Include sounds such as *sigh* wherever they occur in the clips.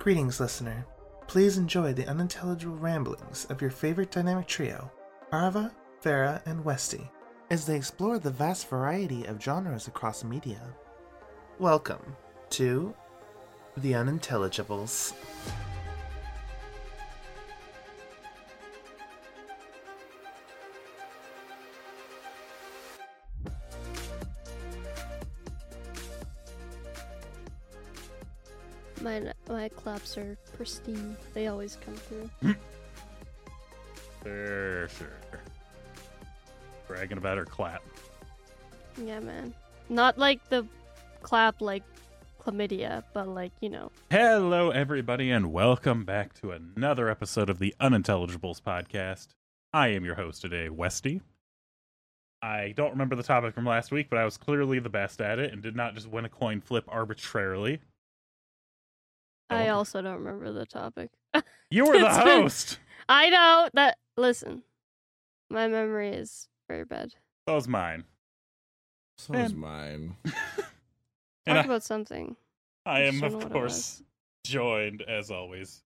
Greetings, listener. Please enjoy the unintelligible ramblings of your favorite dynamic trio, Arva, Farah, and Westy, as they explore the vast variety of genres across media. Welcome to The Unintelligibles. My my claps are pristine. They always come through. For sure. Bragging about her clap. Yeah, man. Not like the clap like chlamydia, but like you know. Hello, everybody, and welcome back to another episode of the Unintelligibles podcast. I am your host today, Westy. I don't remember the topic from last week, but I was clearly the best at it and did not just win a coin flip arbitrarily. I also don't remember the topic. You *laughs* were the It's been- host. I know that. Listen, my memory is very bad. That was mine. So is And- mine. *laughs* And Talk I, about something. I am, don't of it course, joined, as always,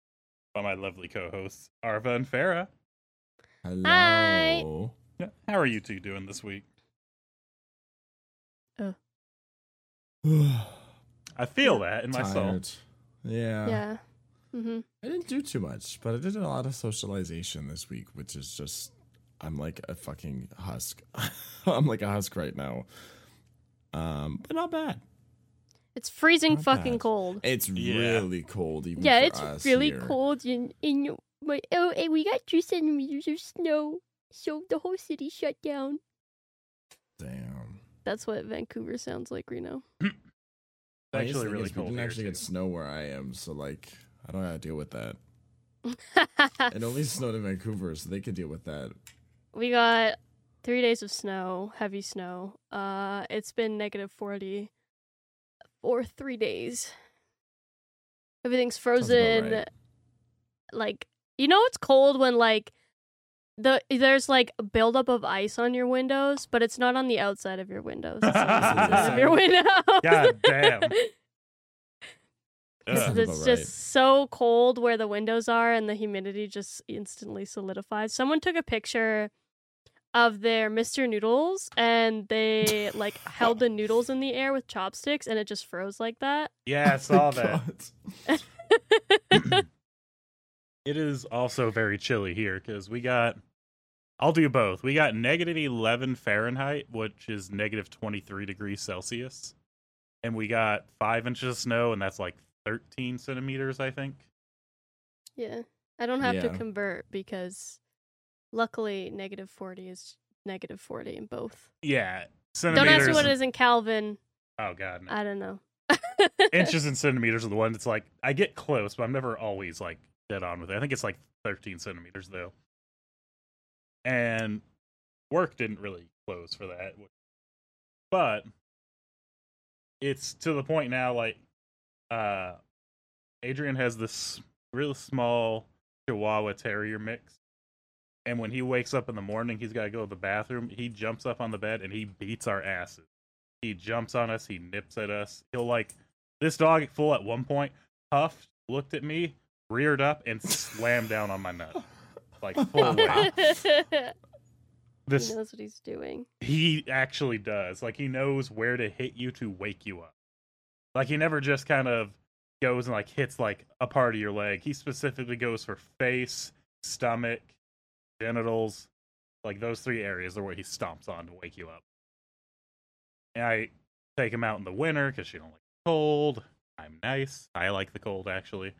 by my lovely co hosts, Arva and Farah. Hello. Yeah. How are you two doing this week? *sighs* I feel that in my soul. Tired. Yeah. Yeah. Mm-hmm. I didn't do too much, but I did a lot of socialization this week, which is just I'm like a fucking husk. *laughs* I'm like a husk right now. Um, but not bad. It's freezing Not fucking bad. cold. It's Yeah. really cold even Yeah, for it's us really here. cold and in my oh, and we got two centimeters of snow, so the whole city shut down. Damn. That's what Vancouver sounds like, Reno. It's I guess actually the thing really is, cold. We didn't actually too. get snow where I am, so like I don't gotta deal with that. *laughs* It only snowed in Vancouver, so they could deal with that. we got three days of snow, heavy snow. Uh, it's been negative forty for three days. Everything's frozen. right. Like you know, it's cold when like the there's like a buildup of ice on your windows, but it's not on the outside of your windows. It's on the of your *laughs* window. God damn. It's, Ugh. It's just right. so cold where the windows are and the humidity just instantly solidifies. Someone took a picture of their Mr. Noodles and they like *laughs* held the noodles in the air with chopsticks and it just froze like that. Yeah, I saw *laughs* that. *clears throat* It is also very chilly here because we got. I'll do both. We got negative 11 Fahrenheit, which is negative 23 degrees Celsius. And we got five inches of snow, and that's like 13 centimeters, I think. yeah. I don't have to convert because luckily negative 40 is negative 40 in both. Yeah. Don't ask me what it is in Kelvin. Oh, God. No. I don't know. Inches *laughs* and centimeters are the one that's like, I get close, but I'm never always like dead on with it. I think it's like 13 centimeters, though. And work didn't really close for that. But it's to the point now, like, uh, Adrian has this real small Chihuahua Terrier mix. And when he wakes up in the morning, he's got to go to the bathroom. He jumps up on the bed and he beats our asses. He jumps on us. He nips at us. He'll like this dog full at one point huffed, looked at me, reared up, and slammed down on my nut *laughs* like *laughs* full weight. he This knows what he's doing. he actually does. Like he knows where to hit you to wake you up. Like he never just kind of goes and like hits like a part of your leg. He specifically goes for face, stomach, genitals. Like those three areas are where he stomps on to wake you up. And I take him out in the winter because she don't like the cold. I'm nice. I like the cold actually.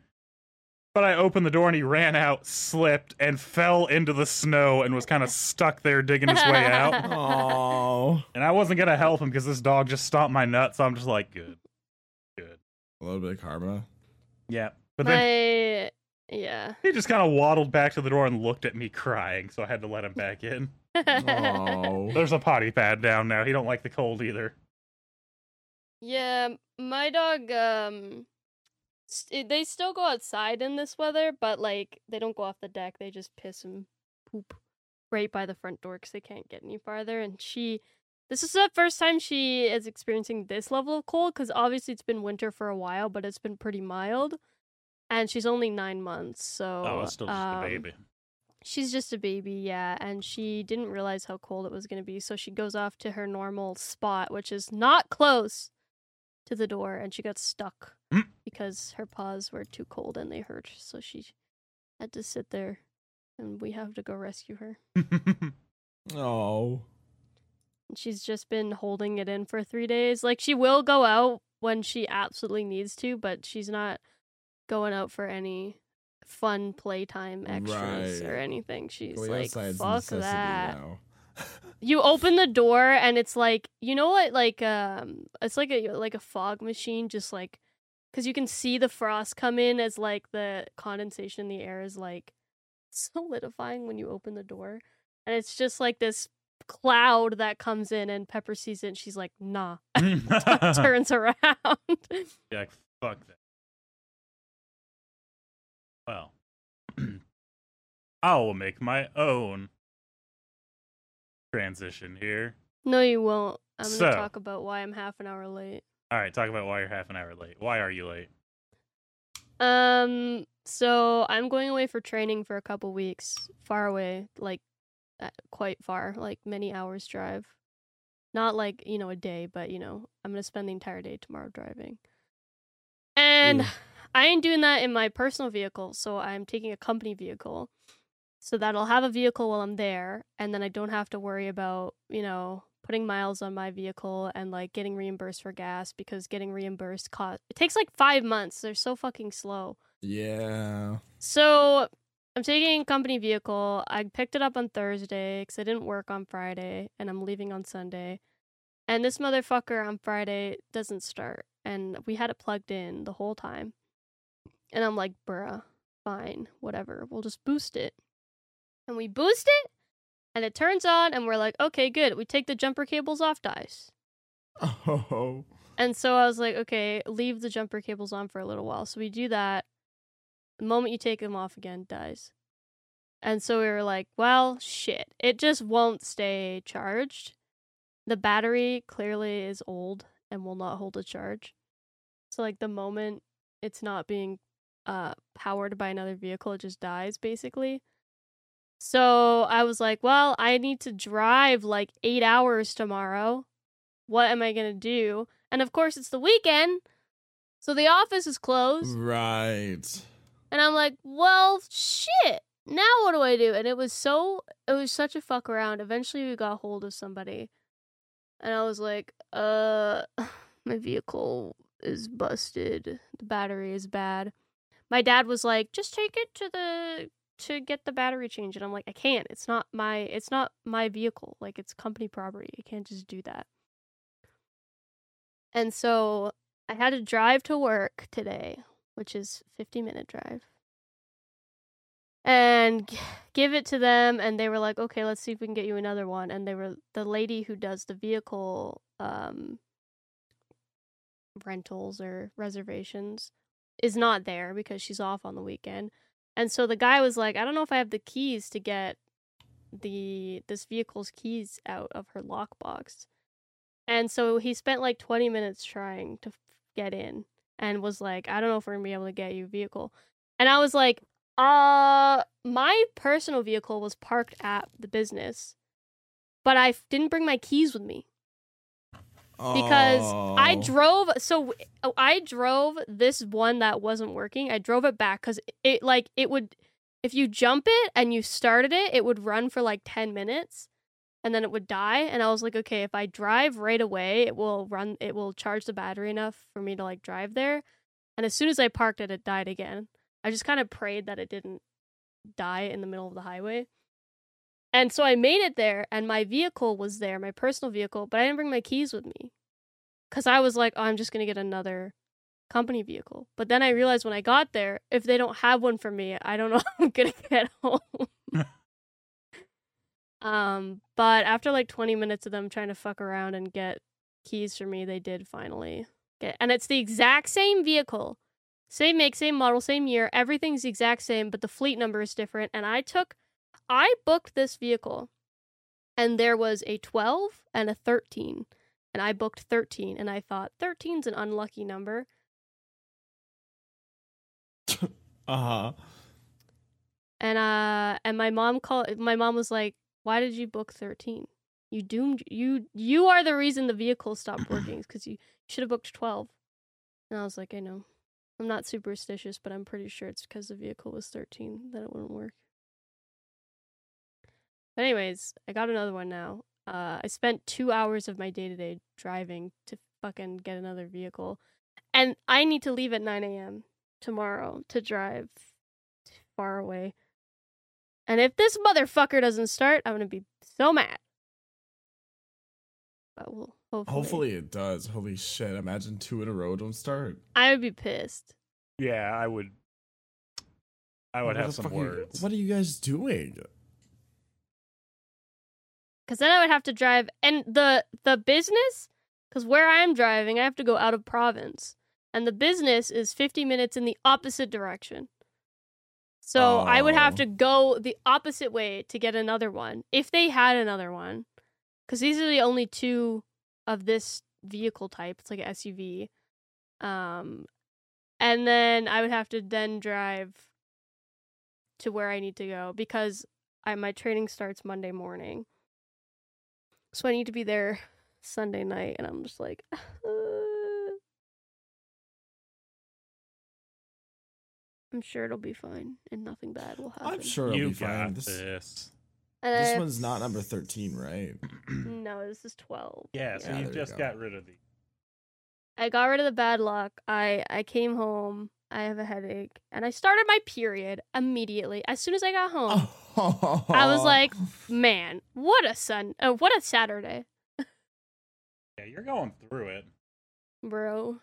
But I opened the door and he ran out, slipped, and fell into the snow and was kind of stuck there digging his way out. *laughs* Oh, And I wasn't gonna help him because this dog just stomped my nuts. So I'm just like, good, good, a little bit of karma. yeah. But then My yeah. he just kind of waddled back to the door and looked at me crying, so I had to let him back in. Oh, There's a potty pad down now. He don't like the cold either. Yeah, my dog um st- they still go outside in this weather, but like they don't go off the deck. They just piss and poop right by the front door cuz they can't get any farther and she this is the first time she is experiencing this level of cold cuz obviously it's been winter for a while, but it's been pretty mild. and she's only nine months. So Oh, it's still just um, a baby. She's just a baby, yeah, and she didn't realize how cold it was going to be, so she goes off to her normal spot, which is not close to the door, and she got stuck Mm. because her paws were too cold and they hurt, so she had to sit there, and we have to go rescue her. *laughs* Oh. She's just been holding it in for three days. Like she will go out when she absolutely needs to, but she's not going out for any fun playtime extras or anything. She's Going like, fuck that. now. *laughs* You open the door and it's like you know what like um it's like a like a fog machine just like cuz you can see the frost come in as like the condensation in the air is like *laughs* solidifying when you open the door and it's just like this cloud that comes in and Pepper sees it and she's like nah *laughs* *laughs* turns around Yeah, like, fuck that. Well, *clears throat* I will make my own transition here. no you won't I'm going to talk about why I'm half an hour late All right, talk about why you're half an hour late. Why are you late? Um, so I'm going away for training for a couple weeks, far away, like uh, quite far, like many hours drive. Not like, you know, a day, but you know, I'm going to spend the entire day tomorrow driving. And Ooh. *sighs* I ain't doing that in my personal vehicle, so I'm taking a company vehicle. So that I'll have a vehicle while I'm there, and then I don't have to worry about, you know, putting miles on my vehicle and like getting reimbursed for gas because getting reimbursed cost it takes like five months. They're so fucking slow. Yeah. So I'm taking a company vehicle. I picked it up on Thursday because I didn't work on Friday, and I'm leaving on Sunday. And this motherfucker on Friday doesn't start, and we had it plugged in the whole time. And I'm like, bruh, fine, whatever. We'll just boost it. And we boost it, and it turns on, and we're like, okay, good. We take the jumper cables off, dies. Oh. And so I was like, okay, leave the jumper cables on for a little while. So we do that. The moment you take them off again, dies. And so we were like, well, shit. It just won't stay charged. The battery clearly is old and will not hold a charge. So like the moment it's not being uh powered by another vehicle, it just dies basically. So I was like, well, I need to drive like 8 hours tomorrow. What am I going to do? And of course, it's the weekend. So the office is closed. Right. And I'm like, well, shit. Now what do I do? And it was so, it was such a fuck around. Eventually, we got hold of somebody. And I was like, uh, *sighs* my vehicle is busted. The battery is bad. My dad was like, just take it to the, to get the battery changed. And I'm like, I can't. It's not my, it's not my vehicle. Like, it's company property. I can't just do that. And so I had to drive to work today, which is 50 minute drive. And give it to them and they were like, "Okay, let's see if we can get you another one." And they were the lady who does the vehicle um rentals or reservations is not there because she's off on the weekend. And so the guy was like, "I don't know if I have the keys to get the this vehicle's keys out of her lockbox." And so he spent like 20 minutes trying to get in and was like, I don't know if we're going to be able to get you a vehicle. And I was like, uh, my personal vehicle was parked at the business, but I didn't bring my keys with me because I Oh. drove. So I drove this one that wasn't working. I drove it back because it like it would, if you jump it and you started it, it would run for like 10 minutes and then it would die and i was like okay if i drive right away it will run it will charge the battery enough for me to like drive there and as soon as i parked it it died again i just kind of prayed that it didn't die in the middle of the highway and so i made it there and my vehicle was there my personal vehicle but i didn't bring my keys with me because i was like oh i'm just going to get another company vehicle but then i realized when i got there if they don't have one for me i don't know *laughs* how i'm going to get home *laughs* Um, but after like 20 minutes of them trying to fuck around and get keys for me, they did finally get. And it's the exact same vehicle, same make, same model, same year. Everything's the exact same, but the fleet number is different. And I took, I booked this vehicle, and there was a 12 and a 13, and I booked 13, and I thought 13's an unlucky number. *laughs* Uh huh. And uh and my mom called my mom was like, "Why did you book 13? You doomed you you are the reason the vehicle stopped *clears throat* working cuz you should have booked 12." And I was like, "I know. I'm not superstitious, but I'm pretty sure it's because the vehicle was 13 that it wouldn't work." But anyways, I got another one now. Uh I spent 2 hours of my day-to-day driving to fucking get another vehicle. And I need to leave at 9 a.m. tomorrow to drive far away. And if this motherfucker doesn't start, I'm gonna be so mad. But we'll hopefully. Hopefully it does. Holy shit! Imagine two in a row don't start. I would be pissed. Yeah, I would. I would What have some fuck you- words. what are you guys doing? Cause then I would have to drive and the the business, cause where I'm driving, I have to go out of province. And the business is 50 minutes in the opposite direction. So I would have Oh. to go the opposite way to get another one if they had another one. Because these are the only two of this vehicle type. It's like an SUV. Um, and then I would have to then drive to where I need to go because I my training starts Monday morning. So I need to be there Sunday night, and I'm just like, uh, I'm sure it'll be fine, and nothing bad will happen. I'm sure it'll you be fine. This, this. This one's not number thirteen, right? *clears throat* No, this is twelve. yeah, so Yeah, you there you just go. got rid of the. I got rid of the bad luck. I I came home. I have a headache, and I started my period immediately as soon as I got home. *laughs* I was like, man, what a sun! Uh, what a Saturday, Yeah, you're going through it. bro.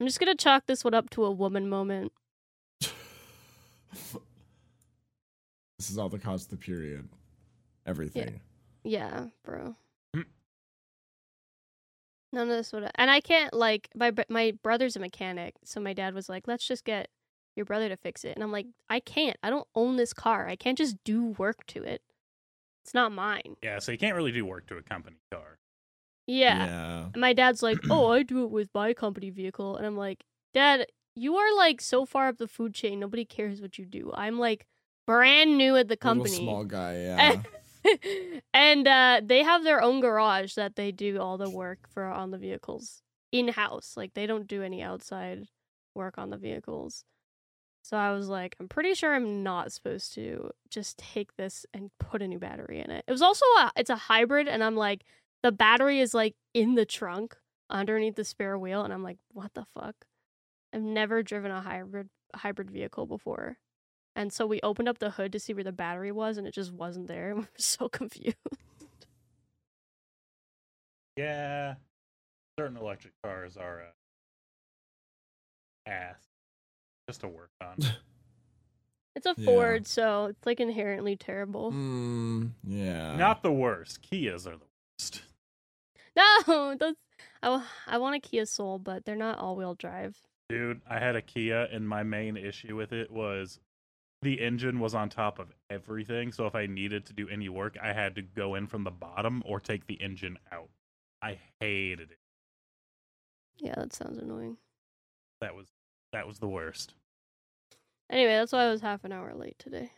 I'm just gonna chalk this one up to a woman moment. this is all the cause of the period. Everything. Yeah, bro. None of this would, and I can't like my my brother's a mechanic, so my dad was like, "Let's just get your brother to fix it," and I'm like, "I can't. I don't own this car. I can't just do work to it. It's not mine." Yeah, so you can't really do work to a company car. Yeah. Yeah. My dad's like, "Oh, *clears throat* I do it with my company vehicle," and I'm like, "Dad, you are like so far up the food chain. Nobody cares what you do. I'm like brand new at the company." Little small guy. *laughs* Yeah. *laughs* and uh, they have their own garage that they do all the work for on the vehicles in house. Like they don't do any outside work on the vehicles. So I was like, I'm pretty sure I'm not supposed to just take this and put a new battery in it. It was also a it's a hybrid, and I'm like, the battery is like in the trunk underneath the spare wheel, and I'm like, what the fuck? I've never driven a hybrid hybrid vehicle before. And so we opened up the hood to see where the battery was, and it just wasn't there. *laughs* We were so confused. Yeah, certain electric cars are uh, ass just to work on. *laughs* It's a Yeah. Ford, so it's like inherently terrible. Mm, yeah. Not the worst. Kias are the worst. No, *laughs* those I, I want a Kia Soul, but they're not all-wheel drive. Dude, I had a Kia, and my main issue with it was the engine was on top of everything. So if I needed to do any work, I had to go in from the bottom or take the engine out. I hated it. Yeah, that sounds annoying. That was that was the worst. Anyway, that's why I was half an hour late today.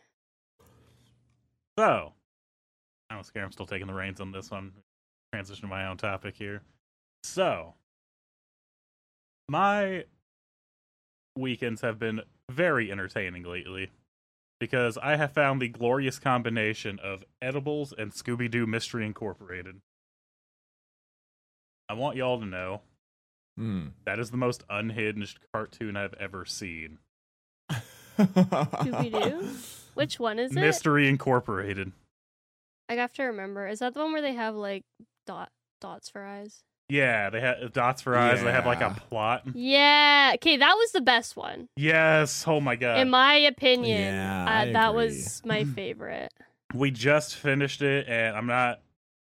So, I don't scare. I'm still taking the reins on this one. Transition to my own topic here. So, my weekends have been very entertaining lately because I have found the glorious combination of edibles and Scooby Doo Mystery Incorporated. I want y'all to know Mm. that is the most unhinged cartoon I've ever seen. Scooby-Doo? *laughs* Which one is it? Mystery Incorporated. I have to remember. Is that the one where they have like dot dots for eyes? Yeah, they had dots for eyes. They had like a plot. Yeah. Okay, that was the best one. Yes. Oh my god. In my opinion, Yeah, uh, that was my *clears throat* favorite. we just finished it, and I'm not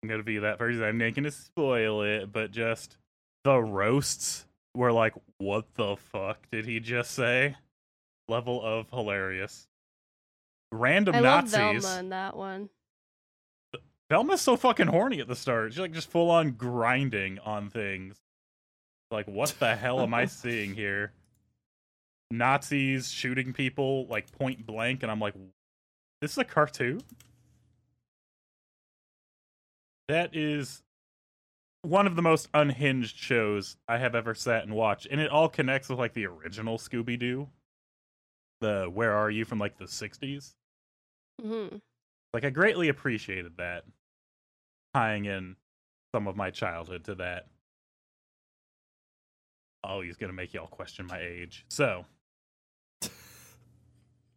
I'm gonna be that person. I'm not gonna spoil it, but just the roasts were like, "What the fuck did he just say?" Level of hilarious. Random I love Nazis. Velma in that one. Velma's so fucking horny at the start. She's like just full on grinding on things. Like, what the hell am I *laughs* seeing here? Nazis shooting people like point blank, and I'm like, this is a cartoon. That is one of the most unhinged shows I have ever sat and watched, and it all connects with like the original Scooby Doo, the Where Are You from like the '60s. Mm-hmm. Like I greatly appreciated that, tying in some of my childhood to that. Oh, he's gonna make y'all question my age. So,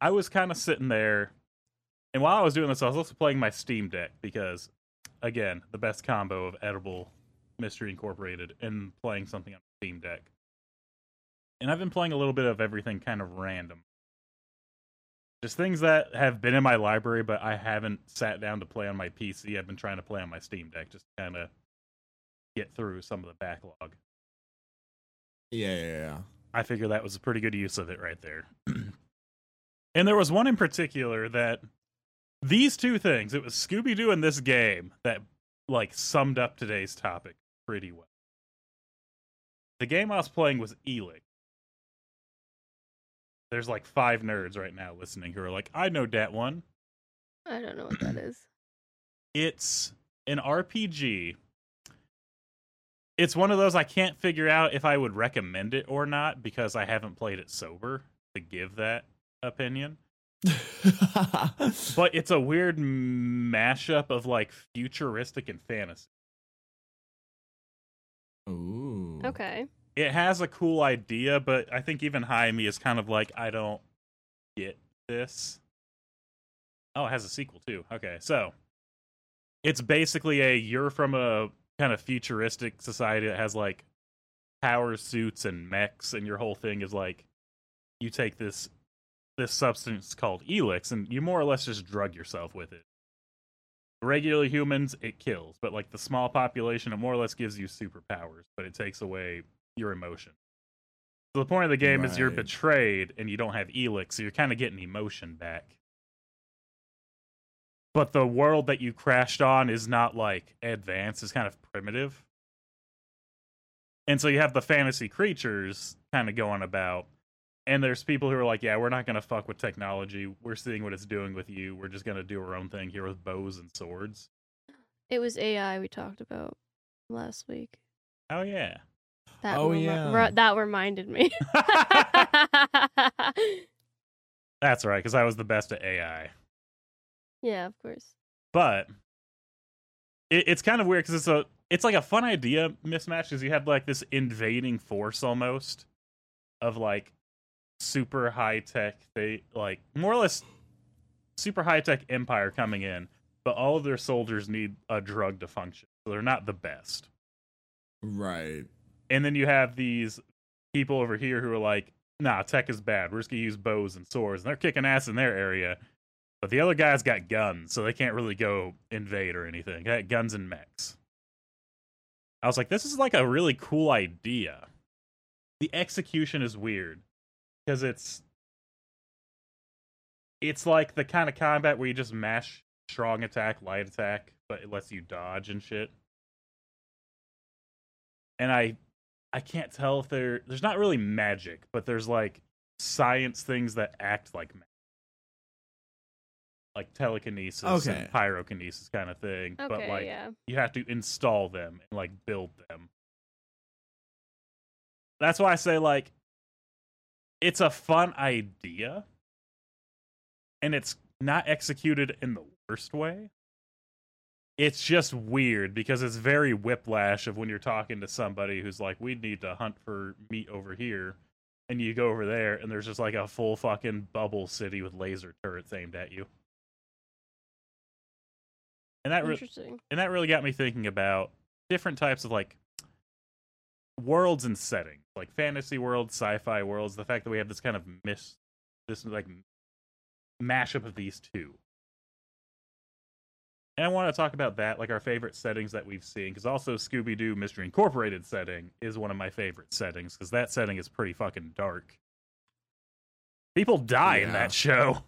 I was kind of sitting there, and while I was doing this, I was also playing my Steam Deck because, again, the best combo of edible Mystery Incorporated and playing something on Steam Deck. And I've been playing a little bit of everything kind of random. Just things that have been in my library, but I haven't sat down to play on my PC. I've been trying to play on my Steam Deck just to kind of get through some of the backlog. Yeah, yeah, yeah. I figure that was a pretty good use of it right there. *clears throat* and there was one in particular that these two things, it was Scooby Doo and this game that like summed up today's topic pretty well. The game I was playing was Elex. There's like five nerds right now listening who are like, I know that one. I don't know what that is. It's an RPG. It's one of those I can't figure out if I would recommend it or not because I haven't played it sober to give that opinion. *laughs* But it's a weird mashup of like futuristic and fantasy. Ooh. Okay. It has a cool idea, but I think even Jaime is kind of like, I don't get this. Oh, it has a sequel too. Okay, so it's basically a you're from a kind of futuristic society that has like power suits and mechs, and your whole thing is like you take this this substance called Elex, and you more or less just drug yourself with it. Regular humans, it kills, but like the small population, it more or less gives you superpowers, but it takes away your emotion. So the point of the game is you're betrayed and you don't have Elex, so you're kind of getting emotion back. But the world that you crashed on is not like advanced, it's kind of primitive. And so you have the fantasy creatures kind of going about. And there's people who are like, yeah, we're not going to fuck with technology. We're seeing what it's doing with you. We're just going to do our own thing here with bows and swords. It was AI we talked about last week. Oh, yeah. That Oh, remi- yeah. re- that reminded me. *laughs* *laughs* That's right, because I was the best at AI. yeah, of course. but it, it's kind of weird because it's a it's like a fun idea mismatch because you have like this invading force almost of like super high tech they like more or less super high tech empire coming in but all of their soldiers need a drug to function so they're not the best Right. And then you have these people over here who are like nah tech is bad. We're just gonna use bows and swords and they're kicking ass in their area. But the other guys got guns so they can't really go invade or anything. They got guns and mechs. I was like this is like a really cool idea. The execution is weird because it's it's like the kind of combat where you just mash strong attack light attack but it lets you dodge and shit. And i i can't tell if there there's not really magic but there's like science things that act like magic like telekinesis Okay. and pyrokinesis kind of thing Okay, but like yeah. you have to install them and like build them that's why i say like it's a fun idea and it's not executed in the worst way it's just weird because it's very whiplash of when you're talking to somebody who's like we need to hunt for meat over here and you go over there and there's just like a full fucking bubble city with laser turrets aimed at you. And that re- and that really got me thinking about different types of like worlds and settings like fantasy worlds sci-fi worlds the fact that we have this kind of miss this like mashup of these two and i want to talk about that like our favorite settings that we've seen because also scooby-doo mystery incorporated setting is one of my favorite settings because that setting is pretty fucking dark people die in that show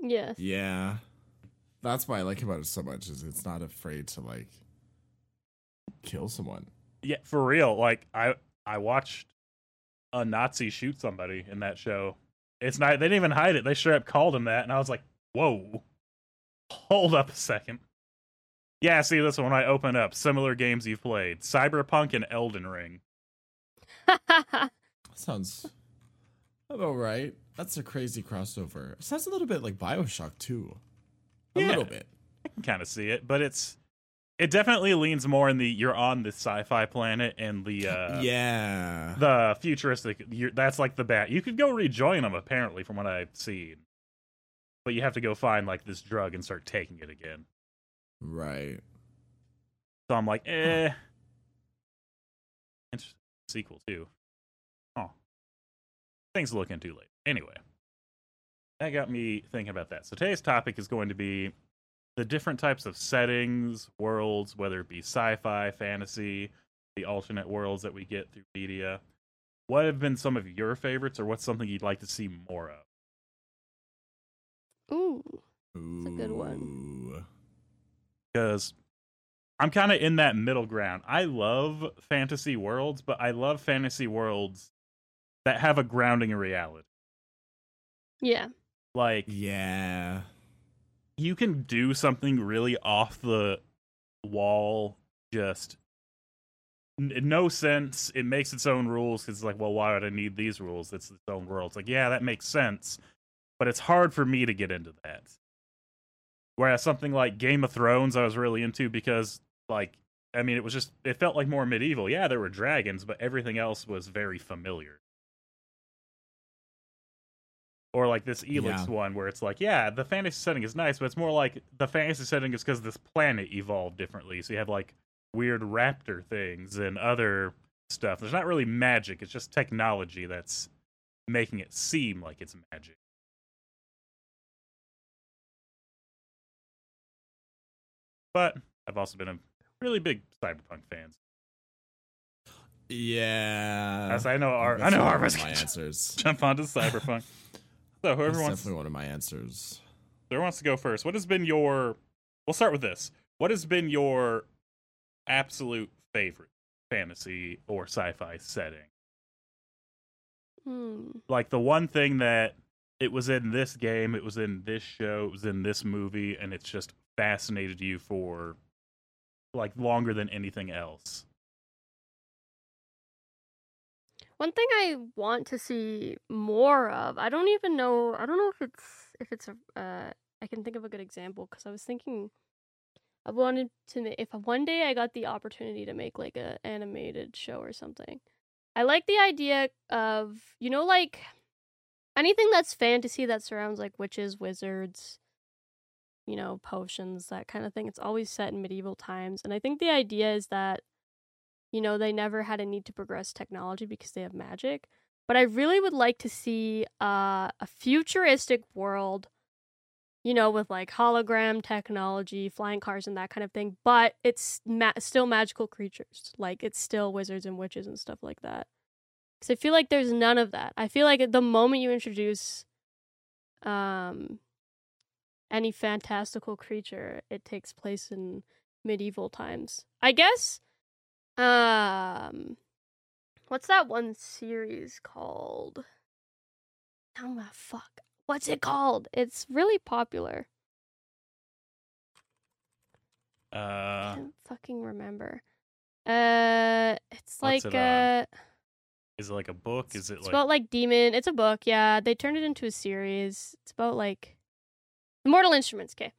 Yes. Yeah. That's why I like about it so much is it's not afraid to like kill someone. yeah for real like i i watched a Nazi shoot somebody in that show. It's not. They didn't even hide it. They straight up called him that, and I was like, "Whoa, hold up a second. Yeah, see this one. I open up similar games you've played: Cyberpunk and Elden Ring. *laughs* Sounds about right. That's a crazy crossover. Sounds a little bit like Bioshock too. A Yeah. little bit. I can kind of see it, but it's it definitely leans more in the you're on the sci-fi planet and the uh, yeah. the futuristic. You're, that's like the bat. You could go rejoin them apparently, from what I've seen, but you have to go find like this drug and start taking it again. Right. So I'm like, eh. Interesting sequel too. Oh, things to look into later. Anyway, that got me thinking about that. So today's topic is going to be the different types of settings, worlds, whether it be sci-fi, fantasy, the alternate worlds that we get through media. What have been some of your favorites, or what's something you'd like to see more of? Ooh. It's a good one. Because I'm kind of in that middle ground. I love fantasy worlds, but I love fantasy worlds that have a grounding in reality. Yeah. Like Yeah. you can do something really off the wall, just n- no sense. It makes its own rules because it's like, well, why would I need these rules? It's its own world. It's like, yeah, that makes sense, but it's hard for me to get into that. Whereas something like Game of Thrones, I was really into because, like, I mean, it was just it felt like more medieval. Yeah, there were dragons, but everything else was very familiar. Or like this Elex Yeah. one where it's like, yeah, the fantasy setting is nice, but it's more like the fantasy setting is because this planet evolved differently. So you have like weird raptor things and other stuff. There's not really magic, it's just technology that's making it seem like it's magic. But I've also been a really big cyberpunk fan. Yeah. As I know, our, I That's know one our my answers. *laughs* jump onto cyberpunk. *laughs* So whoever That's wants, definitely one of my answers. whoever wants to go first, what has been your? We'll start with this. What has been your absolute favorite fantasy or sci-fi setting? Hmm. Like the one thing that it was in this game, it was in this show, it was in this movie, and it's just fascinated you for like longer than anything else. One thing I want to see more of, I don't even know. I don't know if it's if it's a. Uh, I can think of a good example because I was thinking, I wanted to ma- if one day I got the opportunity to make like a animated show or something. I like the idea of you know like anything that's fantasy that surrounds like witches, wizards, you know, potions, that kind of thing. It's always set in medieval times, and I think the idea is that you know, they never had a need to progress technology because they have magic. But I really would like to see uh, a futuristic world, you know, with like hologram technology, flying cars, and that kind of thing. But it's ma- still magical creatures. Like it's still wizards and witches and stuff like that. Because I feel like there's none of that. I feel like the moment you introduce um, any fantastical creature, it takes place in medieval times. I guess um, what's that one series called? Oh my fuck! What's it called? It's really popular. I Uh, can't fucking remember. Uh, it's like it uh, is it like a book? Is it it's like about like demon. It's a book. Yeah, they turned it into a series. It's about like the Mortal Instruments. Okay,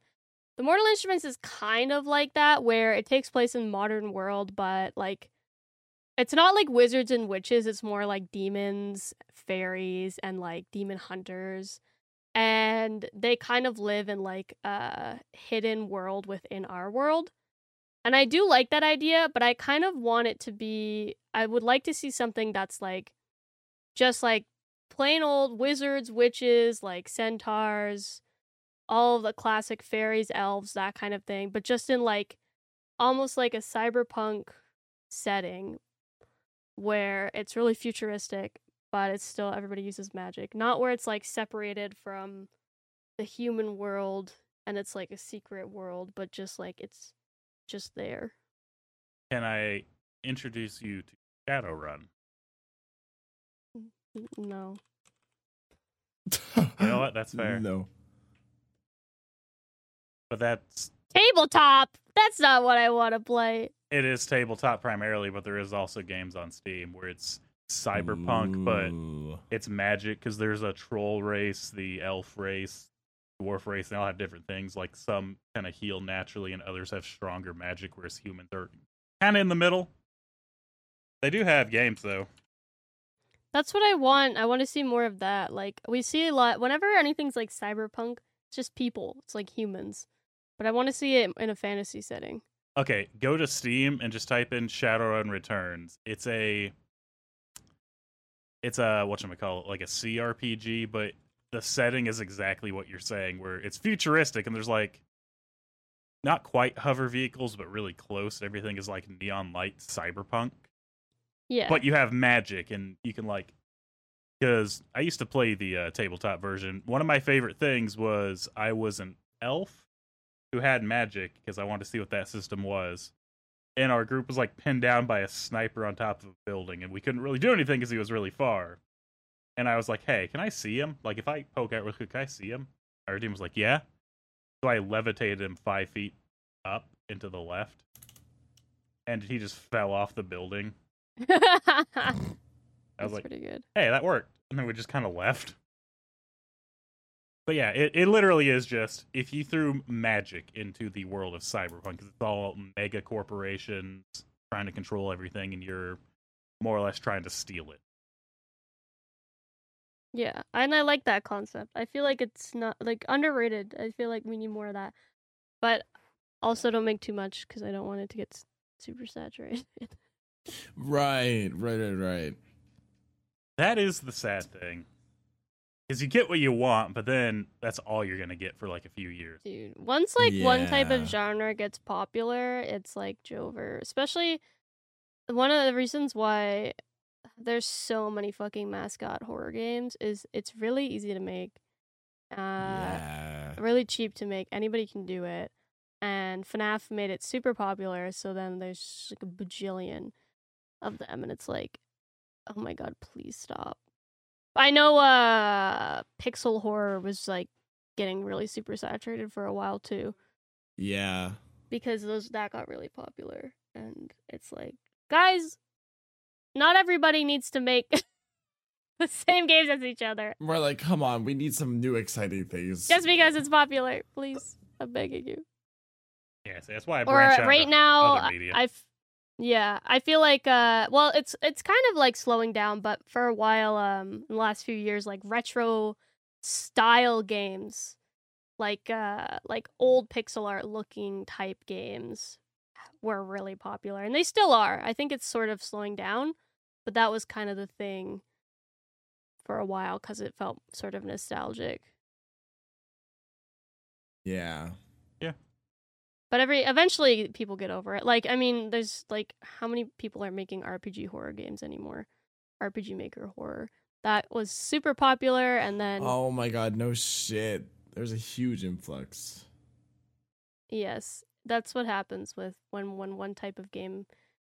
the Mortal Instruments is kind of like that, where it takes place in modern world, but like it's not like wizards and witches. It's more like demons, fairies, and like demon hunters, and they kind of live in like a hidden world within our world. And I do like that idea, but I kind of want it to be. I would like to see something that's like just like plain old wizards, witches, like centaurs, all of the classic fairies, elves, that kind of thing, but just in like almost like a cyberpunk setting where it's really futuristic, but it's still everybody uses magic. Not where it's like separated from the human world and it's like a secret world, but just like it's just there. can I introduce you to Shadowrun? No. You know what? That's *laughs* fair. No. But that's Tabletop. That's not what I want to play. it is tabletop primarily, but there is also games on Steam where it's cyberpunk, but it's magic because there's a troll race, the elf race, dwarf race, and they all have different things. Like some kind of heal naturally, and others have stronger magic, whereas humans are kind of in the middle. They do have games though. That's what I want. I want to see more of that. Like we see a lot whenever anything's like cyberpunk, it's just people. It's like humans. But I want to see it in a fantasy setting. Okay, go to Steam and just type in Shadowrun Returns. It's a it's a what call it, like a CRPG, but the setting is exactly what you're saying, where it's futuristic and there's like not quite hover vehicles, but really close. Everything is like neon light cyberpunk. Yeah. But you have magic and you can like because I used to play the uh, tabletop version. One of my favorite things was I was an elf who had magic because I wanted to see what that system was. And our group was like pinned down by a sniper on top of a building, and we couldn't really do anything because he was really far. And I was like, "Hey, can I see him? Like, if I poke out real quick, can I see him?" Our team was like, "Yeah." So I levitated him five feet up into the left, and he just fell off the building. That's *laughs* I was like, pretty good. hey, that worked. And then we just kind of left. But yeah, it, it literally is just if you threw magic into the world of cyberpunk, because it's all mega corporations trying to control everything, and you're more or less trying to steal it. Yeah, and I like that concept. I feel like it's not like underrated. I feel like we need more of that. But also don't make too much because I don't want it to get super saturated. *laughs* Right, right, right, right. That is the sad thing. Because you get what you want, but then that's all you're going to get for like a few years. Dude, once like one type of genre gets popular, it's like Jover. Especially one of the reasons why there's so many fucking mascot horror games is it's really easy to make. Uh yeah. really cheap to make. Anybody can do it. And FNAF made it super popular, so then there's like a bajillion of them and it's like oh my god, please stop. I know uh pixel horror was like getting really super saturated for a while too Yeah. because those that got really popular and it's like guys not everybody needs to make *laughs* the same games as each other We're like, come on, we need some new exciting things. just because it's popular please i'm begging you Yeah, so that's why I or out right now other media. i've yeah i feel like uh well it's it's kind of like slowing down but for a while um in the last few years like retro style games like uh like old pixel art looking type games were really popular and they still are i think it's sort of slowing down but that was kind of the thing for a while because it felt sort of nostalgic Yeah. But every eventually people get over it. Like I mean, there's like how many people are making RPG horror games anymore? RPG Maker horror. That was super popular and then Oh my god, no shit. There's a huge influx. yes, that's what happens with when when one type of game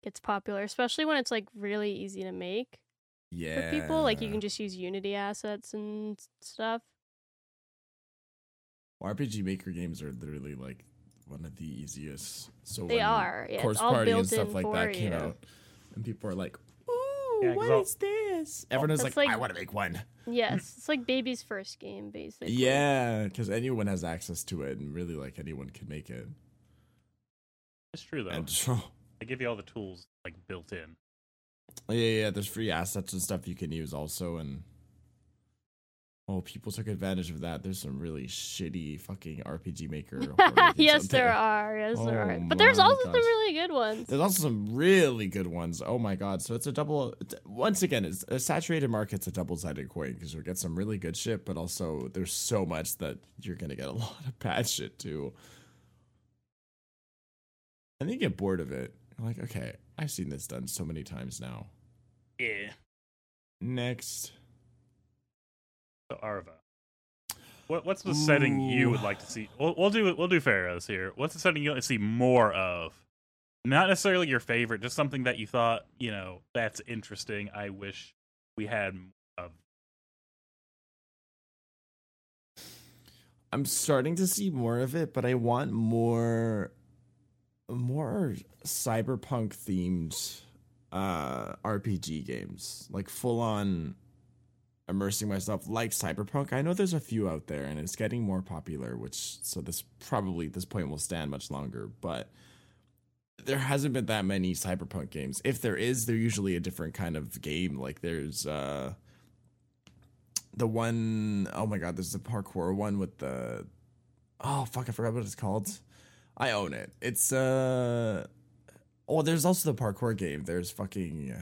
gets popular, especially when it's like really easy to make Yeah. for people. Like you can just use Unity assets and stuff. RPG Maker games are literally like one of the easiest. So They when are. Yeah, Corpse it's all Party and stuff like that came you. out, and people are like, "Ooh, Yeah, 'cause what I'll- is this?" Everyone was That's like, like- "I want to make one." Yes, *laughs* it's like baby's first game basically. Yeah, because anyone has access to it, and really, like anyone can make it. it's true though. And so, *laughs* They give you all the tools like built in. yeah, yeah, there's free assets and stuff you can use also, and oh, people took advantage of that. There's some really shitty fucking RPG Maker. *laughs* yes, out there are. Yes, there Oh are. But there's my also some really good ones. There's also some really good ones. Oh my god! So it's a double. Once again, it's a saturated market's a double-sided coin because you'll get some really good shit, but also there's so much that you're gonna get a *laughs* lot of bad shit too. And then you get bored of it. You're like, okay, I've seen this done so many times now. Yeah. Next, So Arva. What what's the setting you would like to see? We'll, we'll do we'll do Farah's here. What's the setting you want to see more of? Not necessarily your favorite, just something that you thought you know that's interesting. I wish we had of I'm starting to see more of it, but I want more more cyberpunk themed uh RPG games. Like full on immersing myself like cyberpunk. I know there's a few out there and it's getting more popular, which so this probably this point will stand much longer, but there hasn't been that many cyberpunk games. If there is, they're usually a different kind of game. Like there's uh the one oh my god, there's the parkour one with the oh fuck, I forgot what it's called. I own it. It's uh oh, there's also the parkour game. There's fucking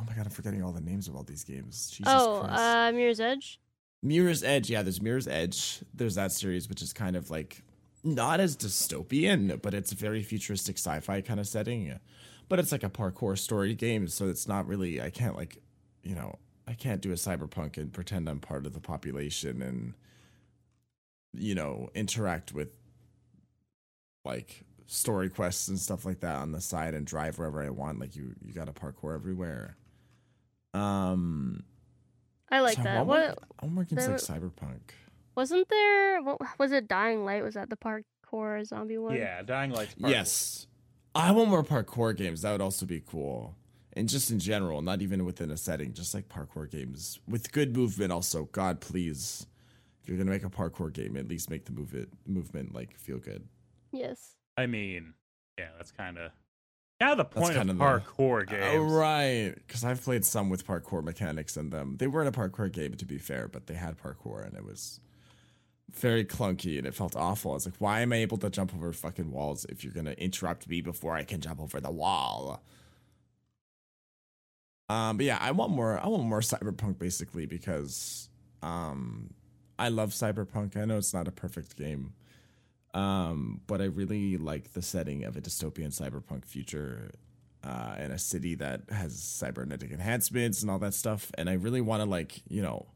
oh my god, I'm forgetting all the names of all these games. Jesus oh, Christ. uh, Mirror's Edge. Mirror's Edge, yeah, there's Mirror's Edge. There's that series, which is kind of like not as dystopian, but it's a very futuristic sci-fi kind of setting. But it's like a parkour story game, so it's not really. I can't like, you know, I can't do a cyberpunk and pretend I'm part of the population and, you know, interact with like story quests and stuff like that on the side and drive wherever I want. Like you, you got to parkour everywhere. Um, I like so I that. want What I want more games like there- cyberpunk. wasn't there? What was it? Dying Light was that the parkour zombie one? yeah, Dying Light. Yes. I want more parkour games. That would also be cool. And just in general, not even within a setting, just like parkour games with good movement also. God, please. If you're going to make a parkour game, at least make the move it, movement like feel good. Yes. I mean, yeah, that's kind of kind of the point of kind of the- parkour games. Oh, right. Because I've played some with parkour mechanics in them. They weren't a parkour game, to be fair, but they had parkour and it was very clunky and it felt awful. I was like, why am I able to jump over fucking walls if you're going to interrupt me before I can jump over the wall? Um, but yeah, I want more. I want more cyberpunk basically because um, I love cyberpunk. I know it's not a perfect game, um, but I really like the setting of a dystopian cyberpunk future uh, in a city that has cybernetic enhancements and all that stuff. And I really want to like you know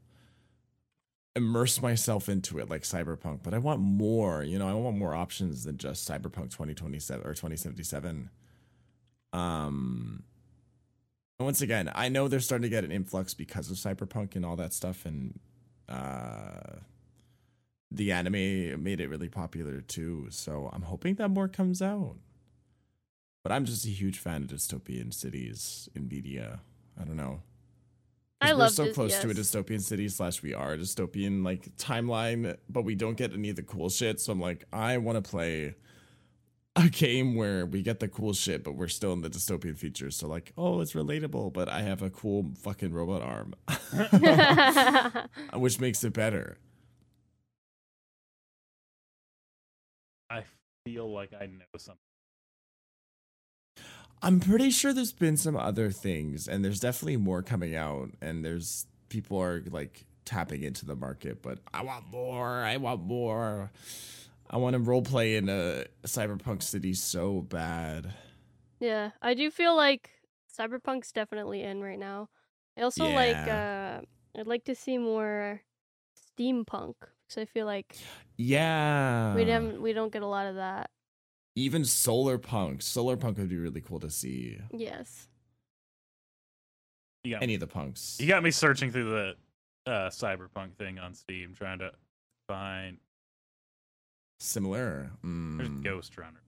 immerse myself into it like cyberpunk. But I want more. You know, I want more options than just cyberpunk twenty twenty seven or twenty seventy seven. Um. Once again, I know they're starting to get an influx because of cyberpunk and all that stuff, and uh, the anime made it really popular too. So I'm hoping that more comes out. But I'm just a huge fan of dystopian cities in media. I don't know. I we're love so dys- close to a dystopian city slash we are a dystopian like timeline, but we don't get any of the cool shit. So I'm like, I want to play a game where we get the cool shit, but we're still in the dystopian features. So like, oh, it's relatable, but I have a cool fucking robot arm, *laughs* *laughs* which makes it better. I feel like I know something. I'm pretty sure there's been some other things, and there's definitely more coming out, and there's people are like tapping into the market, but I want more. I want more. I want to role play in a cyberpunk city so bad. yeah, I do feel like cyberpunk's definitely in right now. I also like. Uh I'd like to see more steampunk because I feel like Yeah. we haven't we don't get a lot of that. Even solar punk. Solar punk would be really cool to see. Yes. You got, Any of the punks. you got me searching through the uh, cyberpunk thing on Steam, trying to find. Similar. There's Mm. Ghost Runner.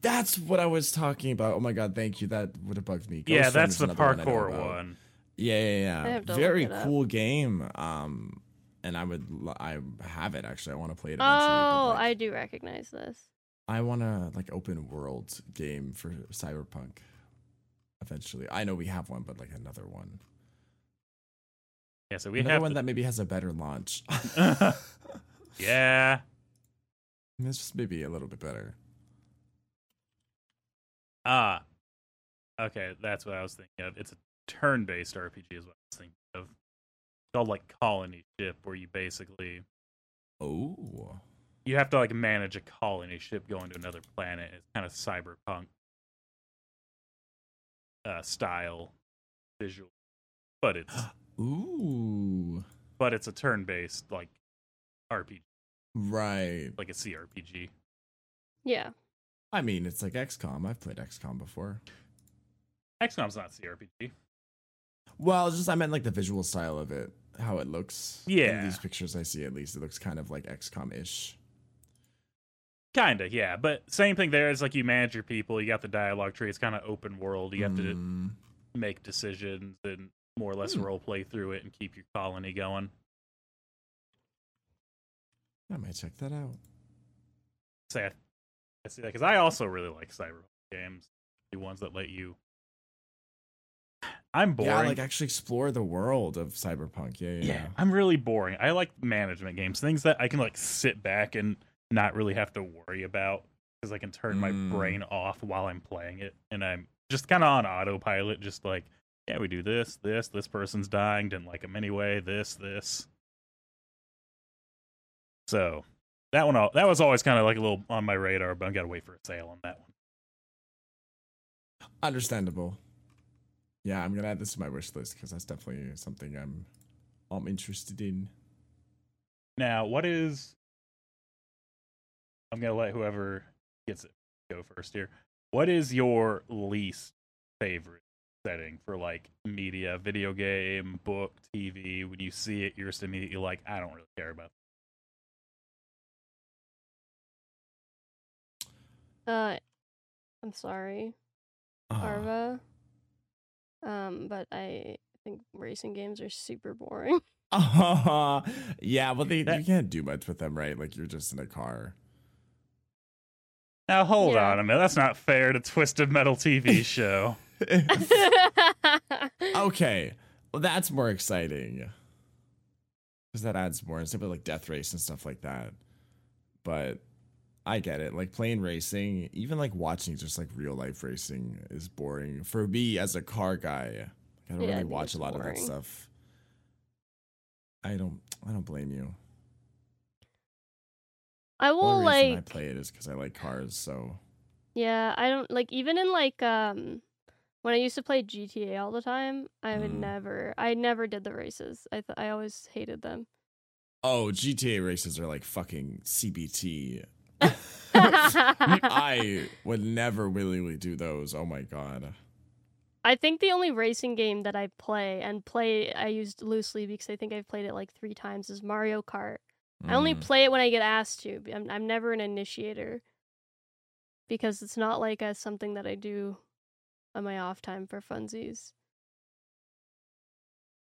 That's what I was talking about. Oh my god, thank you. That would have bugged me. yeah, Ghost that's Runner's the another one parkour one. Yeah, yeah, yeah. have to look Very cool game. Um, and I would, I have it actually. I want to play it Oh, eventually. but, like, I do recognize this. I want a like open world game for Cyberpunk. Eventually, I know we have one, but like another one. Yeah, so we another have. one to- that maybe has a better launch. *laughs* *laughs* yeah, It's just maybe a little bit better. Ah, okay, that's what I was thinking of. It's a turn-based RPG, is what I was thinking of. It's called like Colony Ship, where you basically Oh, you have to like manage a colony ship going to another planet. It's kind of cyberpunk uh, style visual, but it's *gasps* ooh, but it's a turn-based like RPG, right. like a CRPG. Yeah. I mean, it's like XCOM. I've played XCOM before. XCOM's not CRPG. Well, just I meant like the visual style of it, how it looks. In Yeah. these pictures I see, at least it looks kind of like XCOM ish. Kinda, yeah. But same thing there. It's like you manage your people. You got the dialogue tree. It's kind of open world. You have to Mm, make decisions and more or less Hmm. role play through it and keep your colony going. I might check that out. Say, I, I see that because I also really like cyber games, the ones that let you. I'm boring. Yeah, like actually explore the world of cyberpunk. Yeah, yeah. yeah, I'm really boring. I like management games, things that I can like sit back and not really have to worry about because I can turn my Mm. brain off while I'm playing it, and I'm just kind of on autopilot, just like, yeah, we do this, this, this person's dying, didn't like him anyway, this, this. So that one, that was always kind of like a little on my radar, but I got to wait for a sale on that one. Understandable. Yeah, I'm gonna add this to my wish list because that's definitely something I'm I'm interested in. Now, what is? I'm gonna let whoever gets it go first here. What is your least favorite setting for like media, video game, book, TV? When you see it, you're just immediately like, I don't really care about. Uh, I'm sorry, Ah, Arva. Um, but I think racing games are super boring. *laughs* *laughs* yeah, well, they That- you can't do much with them, right? Like you're just in a car. Now hold Yeah. on a minute. That's not fair to Twisted Metal TV show. *laughs* okay, well, that's more exciting because that adds more instead of like death race and stuff like that. But I get it. Like playing racing, even like watching just like real life racing is boring for me as a car guy. I don't Yeah, really think watch a lot of that stuff. I don't. I don't blame you. I will reason I play it is because I like cars. So Yeah, I don't like even in like um when I used to play GTA all the time, I would Mm. never I never did the races. I th- I always hated them. Oh, GTA races are like fucking CBT. *laughs* I would never willingly do those. Oh my god. I think the only racing game that I play and play I used loosely because I think I've played it like 3 times is Mario Kart. I only Mm. play it when I get asked to. I'm I'm never an initiator because it's not like a something that I do on my off time for funsies.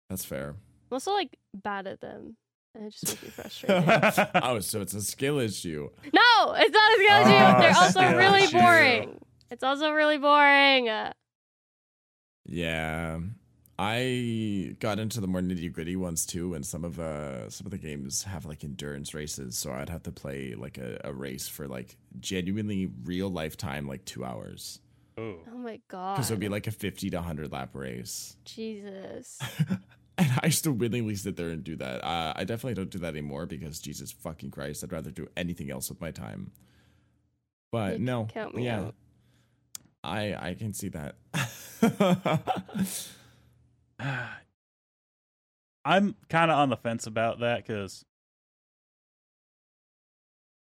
That's fair. I'm also like bad at them. And it just makes me frustrated. *laughs* oh, so it's a skill issue. No, it's not a skill issue. Oh, They're also really issue. boring. It's also really boring. Uh, Yeah. I got into the more nitty gritty ones too, and some of uh some of the games have like endurance races, so I'd have to play like a, a race for like genuinely real lifetime, like two hours. Oh, oh my god. Because it would be like a fifty to hundred lap race. Jesus. *laughs* and I still willingly sit there and do that. Uh, I definitely don't do that anymore because Jesus fucking Christ, I'd rather do anything else with my time. But You no, count me yeah, out. I I can see that. *laughs* I'm kind of on the fence about that because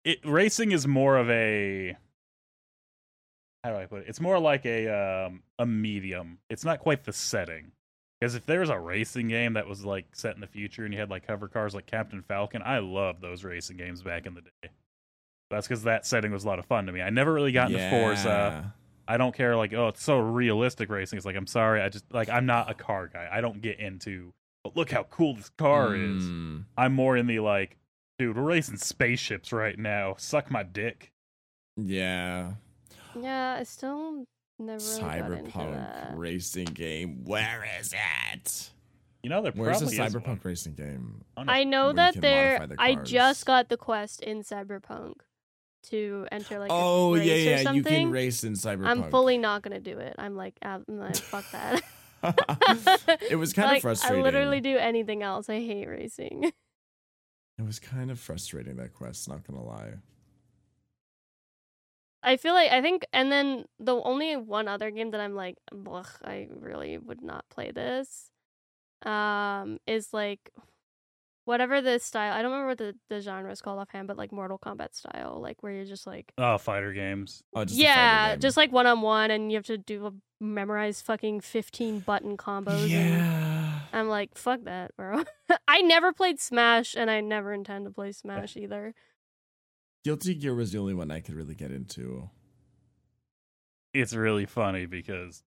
it racing is more of a how do I put it? It's more like a um a medium. It's not quite the setting. Because if there was a racing game that was like set in the future and you had like hover cars like Captain Falcon, I loved those racing games back in the day. That's because that setting was a lot of fun to me. I never really got into Forza. I don't care like oh it's so realistic racing. It's like I'm sorry, I just like I'm not a car guy. I don't get into but look how cool this car is. Mm, I'm more in the like, dude, we're racing spaceships right now. Suck my dick. Yeah. Yeah, I still never really Cyberpunk racing game. Where is it? You know there Where's the is cyberpunk one. racing game? I know. know where you that there. the I just got the quest in Cyberpunk to enter like oh a race yeah, or yeah. You can race in cyberpunk. I'm fully not gonna do it. I'm like, ah, nah, fuck that. *laughs* it was kind like, of frustrating. I literally do anything else. I hate racing. *laughs* It was kind of frustrating that quest. Not gonna lie. I feel like I think, and then the only one other game that I'm like, Ugh, I really would not play this, um, is like, whatever the style. I don't remember what the, the genre is called offhand, but like Mortal Kombat style, like where you're just like Oh, fighter games. Oh, just a fighter yeah, game. just like one on one, and you have to do a, memorize fucking fifteen button combos. and yeah. I'm like, fuck that, bro. *laughs* I never played Smash, and I never intend to play Smash *laughs* either. Guilty Gear was the only one I could really get into. It's really funny because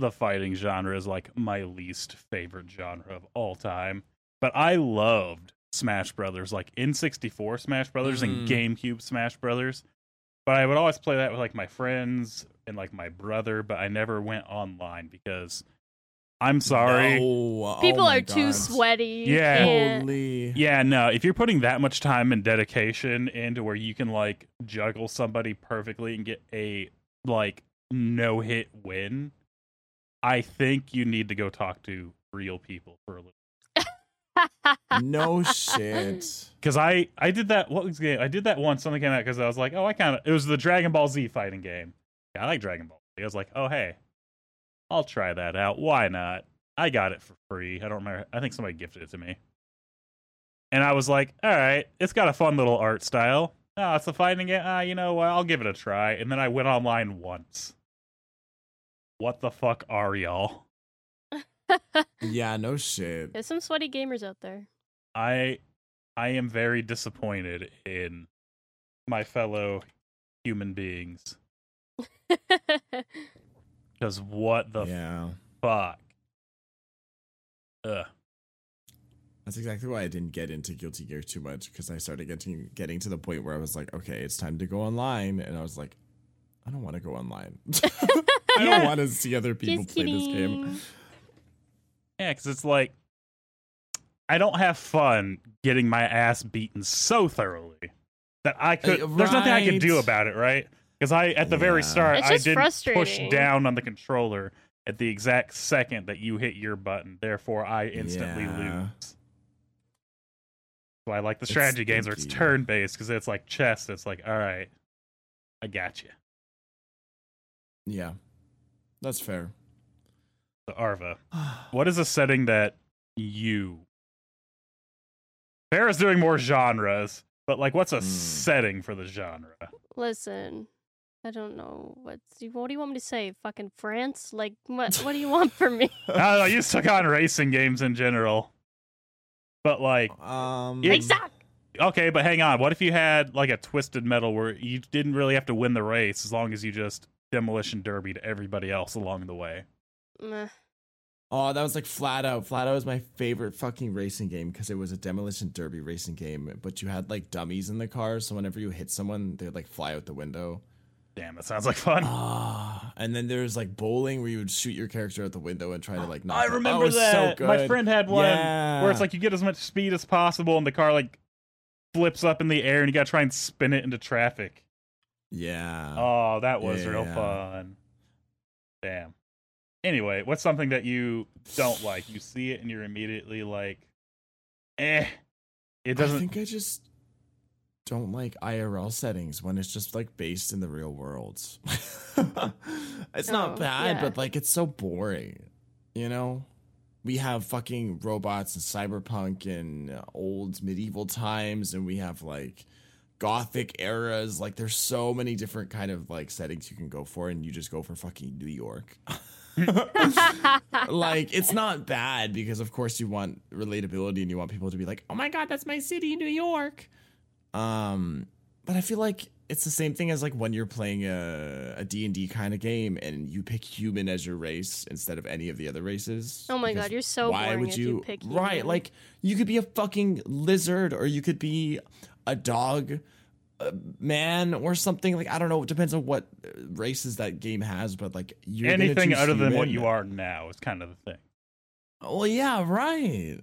the fighting genre is like my least favorite genre of all time. But I loved Smash Brothers, like N64 Smash Brothers and Mm. GameCube Smash Brothers. But I would always play that with like my friends and like my brother, but I never went online because I'm sorry. No. Oh People my are too sweaty. Yeah. and- Holy. Yeah, no, if you're putting that much time and dedication into where you can like juggle somebody perfectly and get a like no hit win, I think you need to go talk to real people for a little. *laughs* No shit. *laughs* Because I I did that what was the game? I did that once something came out because I was like, oh, I kind of it was the Dragon Ball Z fighting game. Yeah, I like Dragon Ball. I was like, oh hey, I'll try that out. Why not? I got it for free. I don't remember. I think somebody gifted it to me. And I was like, all right, it's got a fun little art style. Oh, it's a fighting game. Ah, you know what? I'll give it a try. And then I went online once. What the fuck are y'all? *laughs* Yeah, no shit. There's some sweaty gamers out there. I I am very disappointed in my fellow human beings *laughs* because what the yeah. fuck? Ugh. That's exactly why I didn't get into Guilty Gear too much because I started getting getting to the point where I was like, okay, it's time to go online, and I was like, I don't want to go online. *laughs* I don't want to see other people Just play this game. Yeah, because it's like I don't have fun getting my ass beaten so thoroughly that I could. Uh, There's nothing I can do about it, right? Because I, at the very start, I just did push down on the controller at the exact second that you hit your button. Therefore, I instantly Yeah. lose. So I like the It's strategy games where it's turn based because it's like chess. It's like, all right, I got you. Yeah, that's fair. So Arva, *sighs* what is a setting that you? Farah's doing more genres, but like, what's a Hmm. setting for the genre? Listen, I don't know what's. What do you want me to say? Fucking France? Like what? What do you want *laughs* from me? *laughs* I don't know. You just took on racing games in general, but like, um, Yeah. Exact. okay, but hang on. What if you had like a twisted metal where you didn't really have to win the race as long as you just demolition derby to everybody else along the way? Meh. Oh, that was like Flat Out. Flat Out was my favorite fucking racing game because it was a demolition derby racing game, but you had like dummies in the car, so whenever you hit someone, they'd like fly out the window. Damn, that sounds like fun. Ah, and then there's like bowling where you would shoot your character out the window and try to like. Knock I remember that. So My friend had one Yeah. where it's like you get as much speed as possible, and the car like flips up in the air, and you got to try and spin it into traffic. Yeah. Oh, that was real fun. Damn. Anyway, what's something that you don't like? You see it and you're immediately like, eh. It doesn't. I think I just don't like IRL settings when it's just like based in the real world. *laughs* it's Oh, not bad, yeah. but like it's so boring. You know? We have fucking robots and cyberpunk and old medieval times and we have like gothic eras like there's so many different kind of like settings you can go for and you just go for fucking New York. *laughs* like it's not bad because of course you want relatability and you want people to be like oh my god that's my city new york um but i feel like it's the same thing as like when you're playing a, a d&d kind of game and you pick human as your race instead of any of the other races Oh my god, you're so why boring would if you, you pick right human. like you could be a fucking lizard or you could be a dog a man or something like i don't know it depends on what uh, races that game has but like you're anything choose other than what you are now is kind of the thing. Well, yeah, right.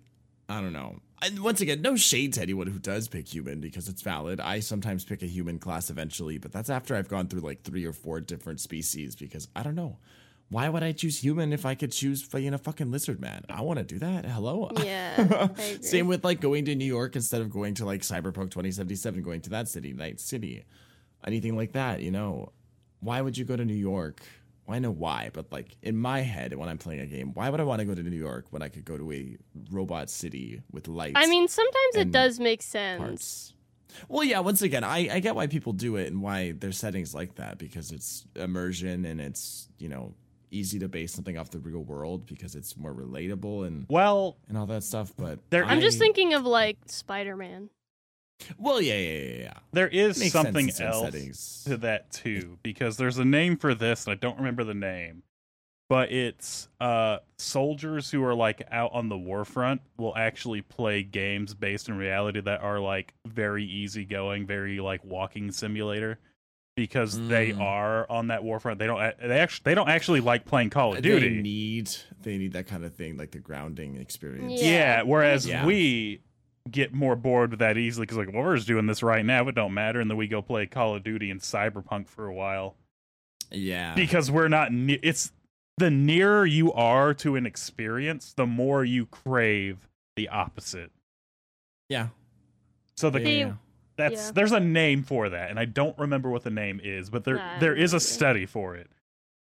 I don't know. And once again, no shade to anyone who does pick human because it's valid. I sometimes pick a human class eventually, but that's after I've gone through like three or four different species because I don't know. Why would I choose human if I could choose you know fucking lizard man? I want to do that. Hello. Yeah, *laughs* Same with like going to New York instead of going to like Cyberpunk 2077, going to that city, Night City, anything like that. You know, why would you go to New York? Well, I know why, but like in my head when I'm playing a game, why would I want to go to New York when I could go to a robot city with lights? I mean, sometimes it does make sense. parts. Well, yeah. Once again, I, I get why people do it and why there's settings like that because it's immersion and it's you know easy to base something off the real world because it's more relatable and Well, and all that stuff. But There- I'm just thinking of like Spider Man. Well, yeah, yeah, yeah, yeah. there is Makes something else settings. to that too because there's a name for this and I don't remember the name. But it's uh soldiers who are like out on the war front will actually play games based in reality that are like very easygoing, very like walking simulator because they Mm. are on that war front. They don't they actually they don't actually like playing Call of They Duty. need they need that kind of thing, like the grounding experience. Yeah. Yeah, whereas Yeah. we get more bored with that easily because like, well, we're just doing this right now. It don't matter, and then we go play Call of Duty and Cyberpunk for a while Yeah. because we're not. Ne- it's the nearer you are to an experience, the more you crave the opposite. yeah. So the yeah, yeah, yeah. that's Yeah. there's a name for that, and I don't remember what the name is, but there Nah, I there don't is a study for it,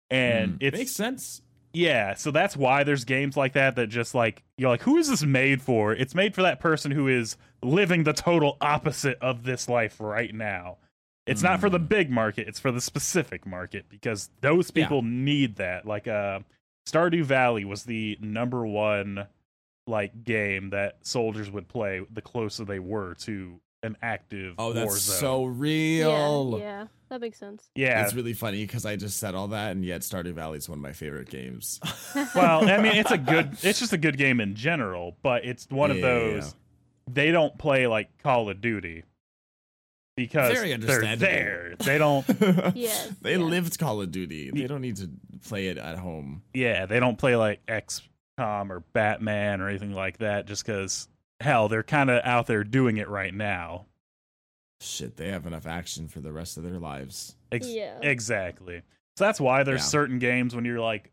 and Mm. it's makes sense. Yeah, so that's why there's games like that that just like you're like, who is this made for? It's made for that person who is living the total opposite of this life right now. It's not for the Mm. big market, it's for the specific market because those Yeah. people need that. Like uh Stardew Valley was the number one like game that soldiers would play the closer they were to an active Oh, war that's zone. so real. Yeah, yeah, that makes sense. yeah. It's really funny because I just said all that, and yet Stardew Valley is one of my favorite games. *laughs* well, I mean, it's a good. It's just a good game in general, but it's one of Yeah. those. They don't play like Call of Duty because Very they're there. They don't. *laughs* Yes, they yeah. lived Call of Duty. They don't need to play it at home. Yeah, they don't play like XCOM or Batman or anything like that. Just because hell, they're kind of out there doing it right now. Shit, they have enough action for the rest of their lives. Ex- Yeah. exactly. So that's why there's Yeah. certain games when you're like,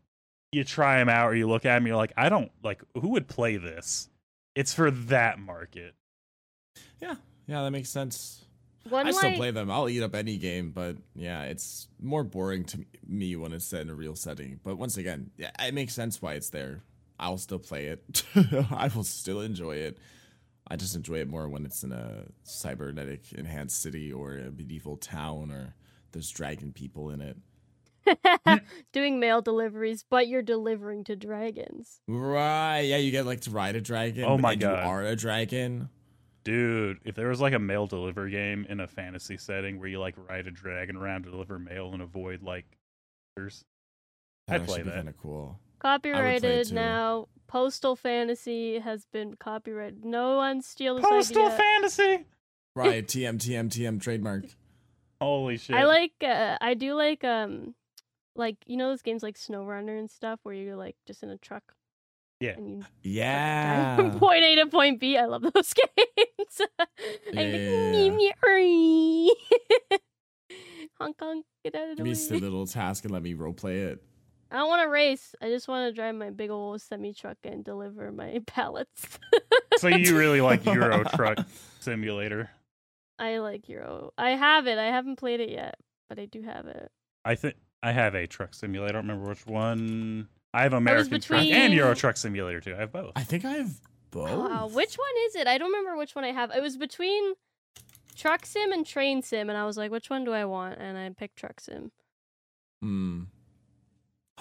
you try them out or you look at them, you're like, I don't like who would play this. It's for that market. Yeah, yeah, that makes sense. One I still like, play them. I'll eat up any game, but yeah, it's more boring to me when it's set in a real setting. But once again, yeah, it makes sense why it's there. I'll still play it. *laughs* I will still enjoy it. I just enjoy it more when it's in a cybernetic enhanced city or a medieval town or there's dragon people in it. *laughs* doing mail deliveries, but you're delivering to dragons. Right. Yeah, you get like to ride a dragon. Oh my and God. You are a dragon. Dude, if there was like a mail delivery game in a fantasy setting where you like ride a dragon around to deliver mail and avoid like monsters, I'd play that. Kind of cool. Copyrighted too. now. Postal Fantasy has been copyrighted. No one steal this Postal idea. fantasy. Right. TM TM TM trademark. Holy shit! I like. Uh, I do like. Um, like you know those games like SnowRunner and stuff where you're like just in a truck. Yeah. And you Yeah. from *laughs* point A to point B. I love those *laughs* games. *laughs* and you're Yeah. like, "Me, me, hurry." Hong Kong, get out of the Give me way. a little task and let me roleplay it. I don't want to race. I just want to drive my big old semi truck and deliver my *laughs* pallets. so you *laughs* really like *laughs* Euro Truck Simulator? I like Euro. I have it. I haven't played it yet, but I do have it. I think I have a truck simulator. I don't remember which one. I have American Truck between- and Euro Truck Simulator too. I have both. I think I have both. Wow, which one is it? I don't remember which one I have. It was between Truck Sim and Train Sim, and I was like, which one do I want? And I picked Truck Sim. Hmm.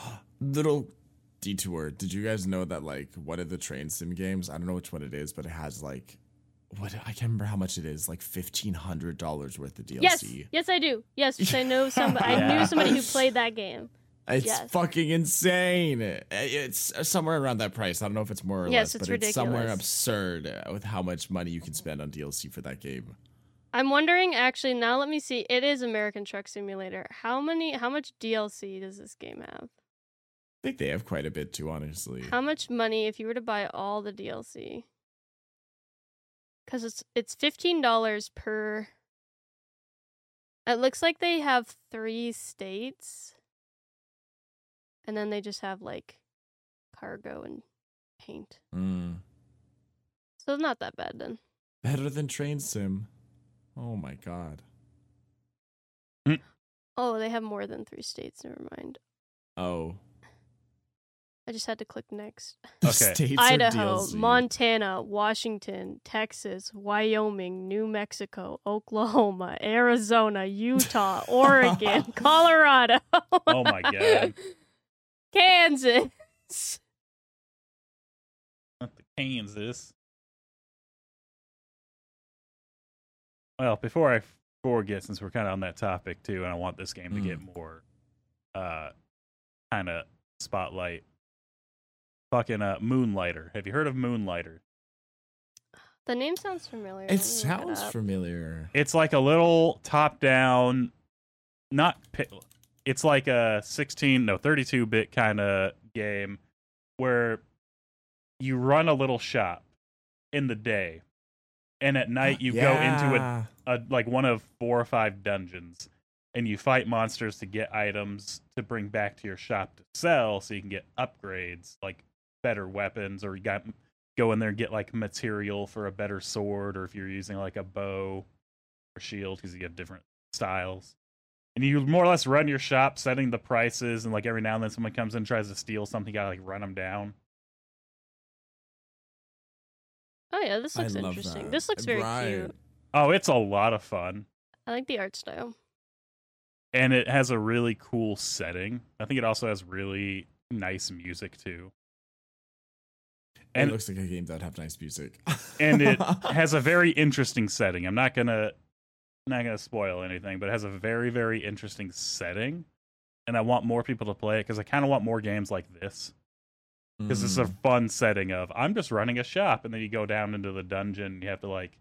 *gasps* Little detour. Did you guys know that like one of the train sim games? I don't know which one it is, but it has like what I can't remember how much it is. Like fifteen hundred dollars worth of DLC. Yes, yes, I do. Yes, 'cause I know somebody. I knew somebody who *laughs* played that game. It's Yes. fucking insane. It's somewhere around that price. I don't know if it's more or Yes, less, it's but it's somewhere absurd with how much money you can spend on DLC for that game. I'm wondering. Actually, now let me see. It is American Truck Simulator. How many? How much DLC does this game have? I think they have quite a bit too, honestly. How much money if you were to buy all the DLC? Because it's it's fifteen dollars per. It looks like they have three states, and then they just have like cargo and paint. Mm. So not that bad then. Better than Train Sim. Oh my god. Mm. Oh, they have more than three states. Never mind. Oh. I just had to click next. *laughs* Okay. States Idaho, DLC? Montana, Washington, Texas, Wyoming, New Mexico, Oklahoma, Arizona, Utah, *laughs* Oregon, *laughs* Colorado. Oh my God. Kansas. Not the Kansas. Well, before I forget, since we're kind of on that topic too, and I want this game to get more, uh, kind of spotlight. Fucking uh, Moonlighter. Have you heard of Moonlighter? The name sounds familiar. It sounds up. uh, familiar. It's like a little top-down, not. pi- It's like a 16, no, 32-bit kind of game where you run a little shop in the day, and at night *gasps* you go into a a like one of four or five dungeons and you fight monsters to get items to bring back to your shop to sell so you can get upgrades like better weapons or you got go in there and get like material for a better sword or if you're using like a bow or shield because you have different styles and you more or less run your shop setting the prices and like every now and then someone comes in and tries to steal something you gotta like run them down Oh yeah, this looks interesting. that. This looks very Right. cute. oh it's a lot of fun I like the art style. and it has a really cool setting. I think it also has really nice music too. It And looks like a game that would have nice music. *laughs* and it has a very interesting setting. I'm not gonna not gonna spoil anything, but it has a very very interesting setting. And I want more people to play it because I kind of want more games like this because it's a Mm. fun setting of I'm just running a shop and then you go down into the dungeon. And you have to like,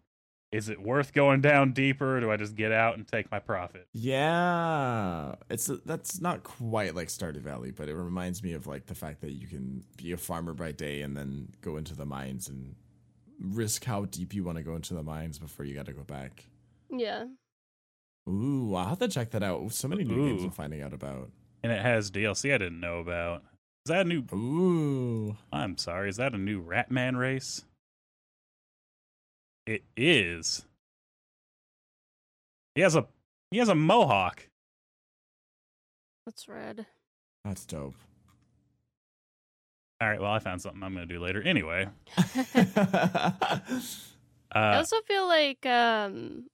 is it worth going down deeper? Or do I just get out and take my profit? Yeah, it's that's not quite like Stardew Valley, but it reminds me of like the fact that you can be a farmer by day and then go into the mines and risk how deep you want to go into the mines before you got to go back. Yeah. Ooh, I'll have to check that out. So many new games Ooh. I'm finding out about. And it has DLC I didn't know about. Is that a new? Ooh, I'm sorry. Is that a new Ratman race? It is. He has a he has a mohawk. That's red. that's dope. All right. Well, I found something I'm going to do later. Anyway, *laughs* I uh, also feel like um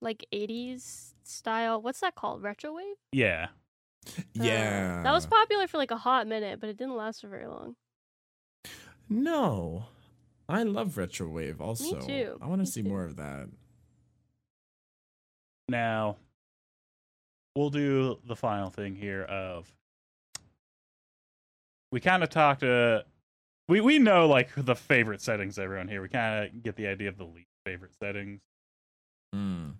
like 80s style. What's that called? Retro wave? yeah. Uh, yeah, that was popular for like a hot minute, but it didn't last for very long. No, I love retrowave. Also, too. I want to see too. more of that. Now, we'll do the final thing here. Of we kind of talked. Uh, we we know like the favorite settings everyone here. We kind of get the idea of the least favorite settings. Mm.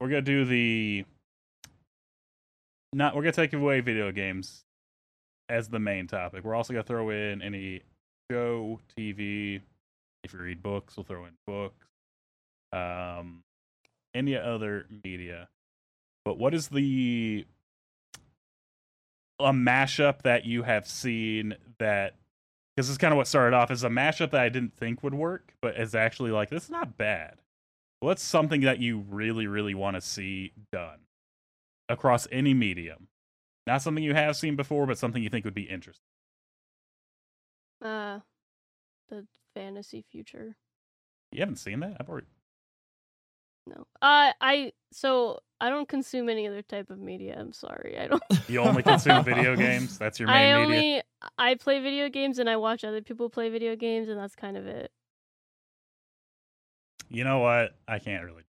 we're gonna do the not we're gonna take away video games as the main topic we're also gonna throw in any show tv if you read books we'll throw in books um any other media but what is the a mashup that you have seen that because this is kind of what started off as a mashup that i didn't think would work but is actually like this is not bad What's something that you really, really want to see done across any medium? Not something you have seen before, but something you think would be interesting. Uh the fantasy future. You haven't seen that? I've already. No. Uh I so I don't consume any other type of media. I'm sorry. I don't You only consume video *laughs* games. That's your I main only media. I play video games and I watch other people play video games and that's kind of it. You know what? I can't really.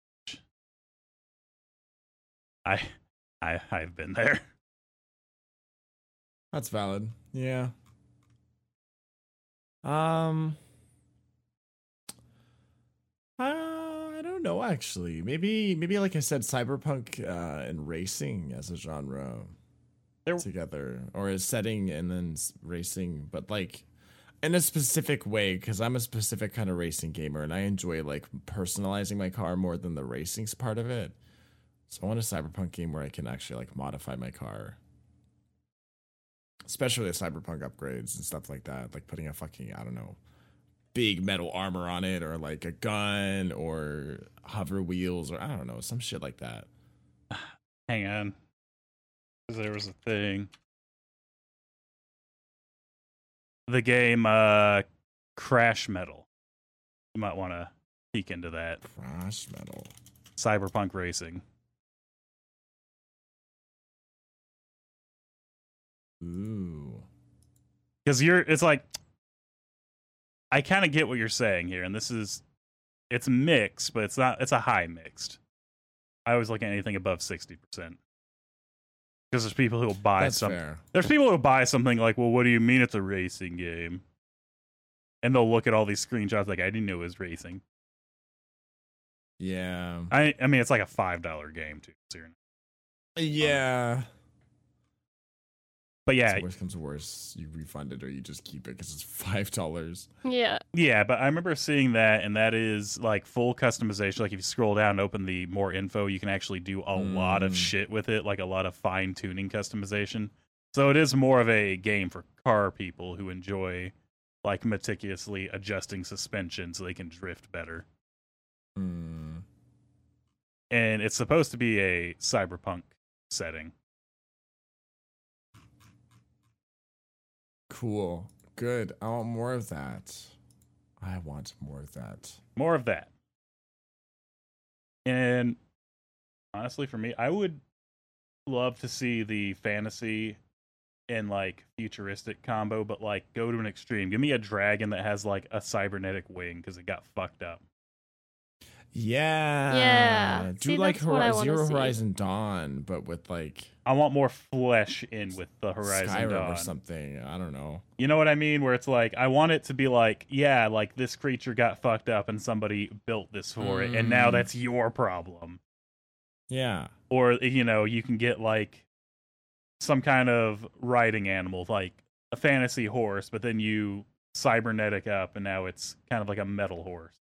I, I, I've been there. That's valid. Yeah. Um. Uh, I don't know actually. Maybe maybe like I said, cyberpunk uh, and racing as a genre There- together, or a setting and then racing, but like in a specific way because I'm a specific kind of racing gamer and I enjoy like personalizing my car more than the racing's part of it. So I want a cyberpunk game where I can actually like modify my car especially with cyberpunk upgrades and stuff like that, like putting a fucking I don't know big metal armor on it or like a gun or hover wheels or I don't know some shit like that. *sighs* Hang on, there was a thing. The game uh, Crash Metal. You might want to peek into that. Crash Metal. Cyberpunk Racing. Ooh. Cuz you're it's like I kind of get what you're saying here and this is it's mixed, but it's not it's a high mixed. I always look at anything above 60%. Because there's people who will buy That's something. fair. There's people who buy something like, well, what do you mean it's a racing game? And they'll look at all these screenshots like, I didn't know it was racing. Yeah. I I mean, it's like a five dollar game too. So you're, Yeah. But yeah, So worst comes worse, you refund it or you just keep it because it's *laughs* five dollars. Yeah. yeah. But I remember seeing that, and that is like full customization. Like if you scroll down and open the more info, you can actually do a lot of Mm. shit with it, like a lot of fine tuning customization. So it is more of a game for car people who enjoy like meticulously adjusting suspension so they can drift better. Hmm. and it's supposed to be a cyberpunk setting. Cool. Good. I want more of that. I want more of that. More of that. And honestly, for me, I would love to see the fantasy and like futuristic combo, but like go to an extreme. Give me a dragon that has like a cybernetic wing because it got fucked up. Yeah. Yeah. Do See, like that's what I Zero see. Horizon Dawn, but with like I want more flesh in with the Horizon Skyrim Dawn. or something. I don't know. You know what I mean? Where it's like, I want it to be like, yeah, like this creature got fucked up and somebody built this for it, and now Mm. that's your problem. Yeah. Or, you know, you can get like some kind of riding animal, like a fantasy horse, but then you cybernetic up and now it's kind of like a metal horse.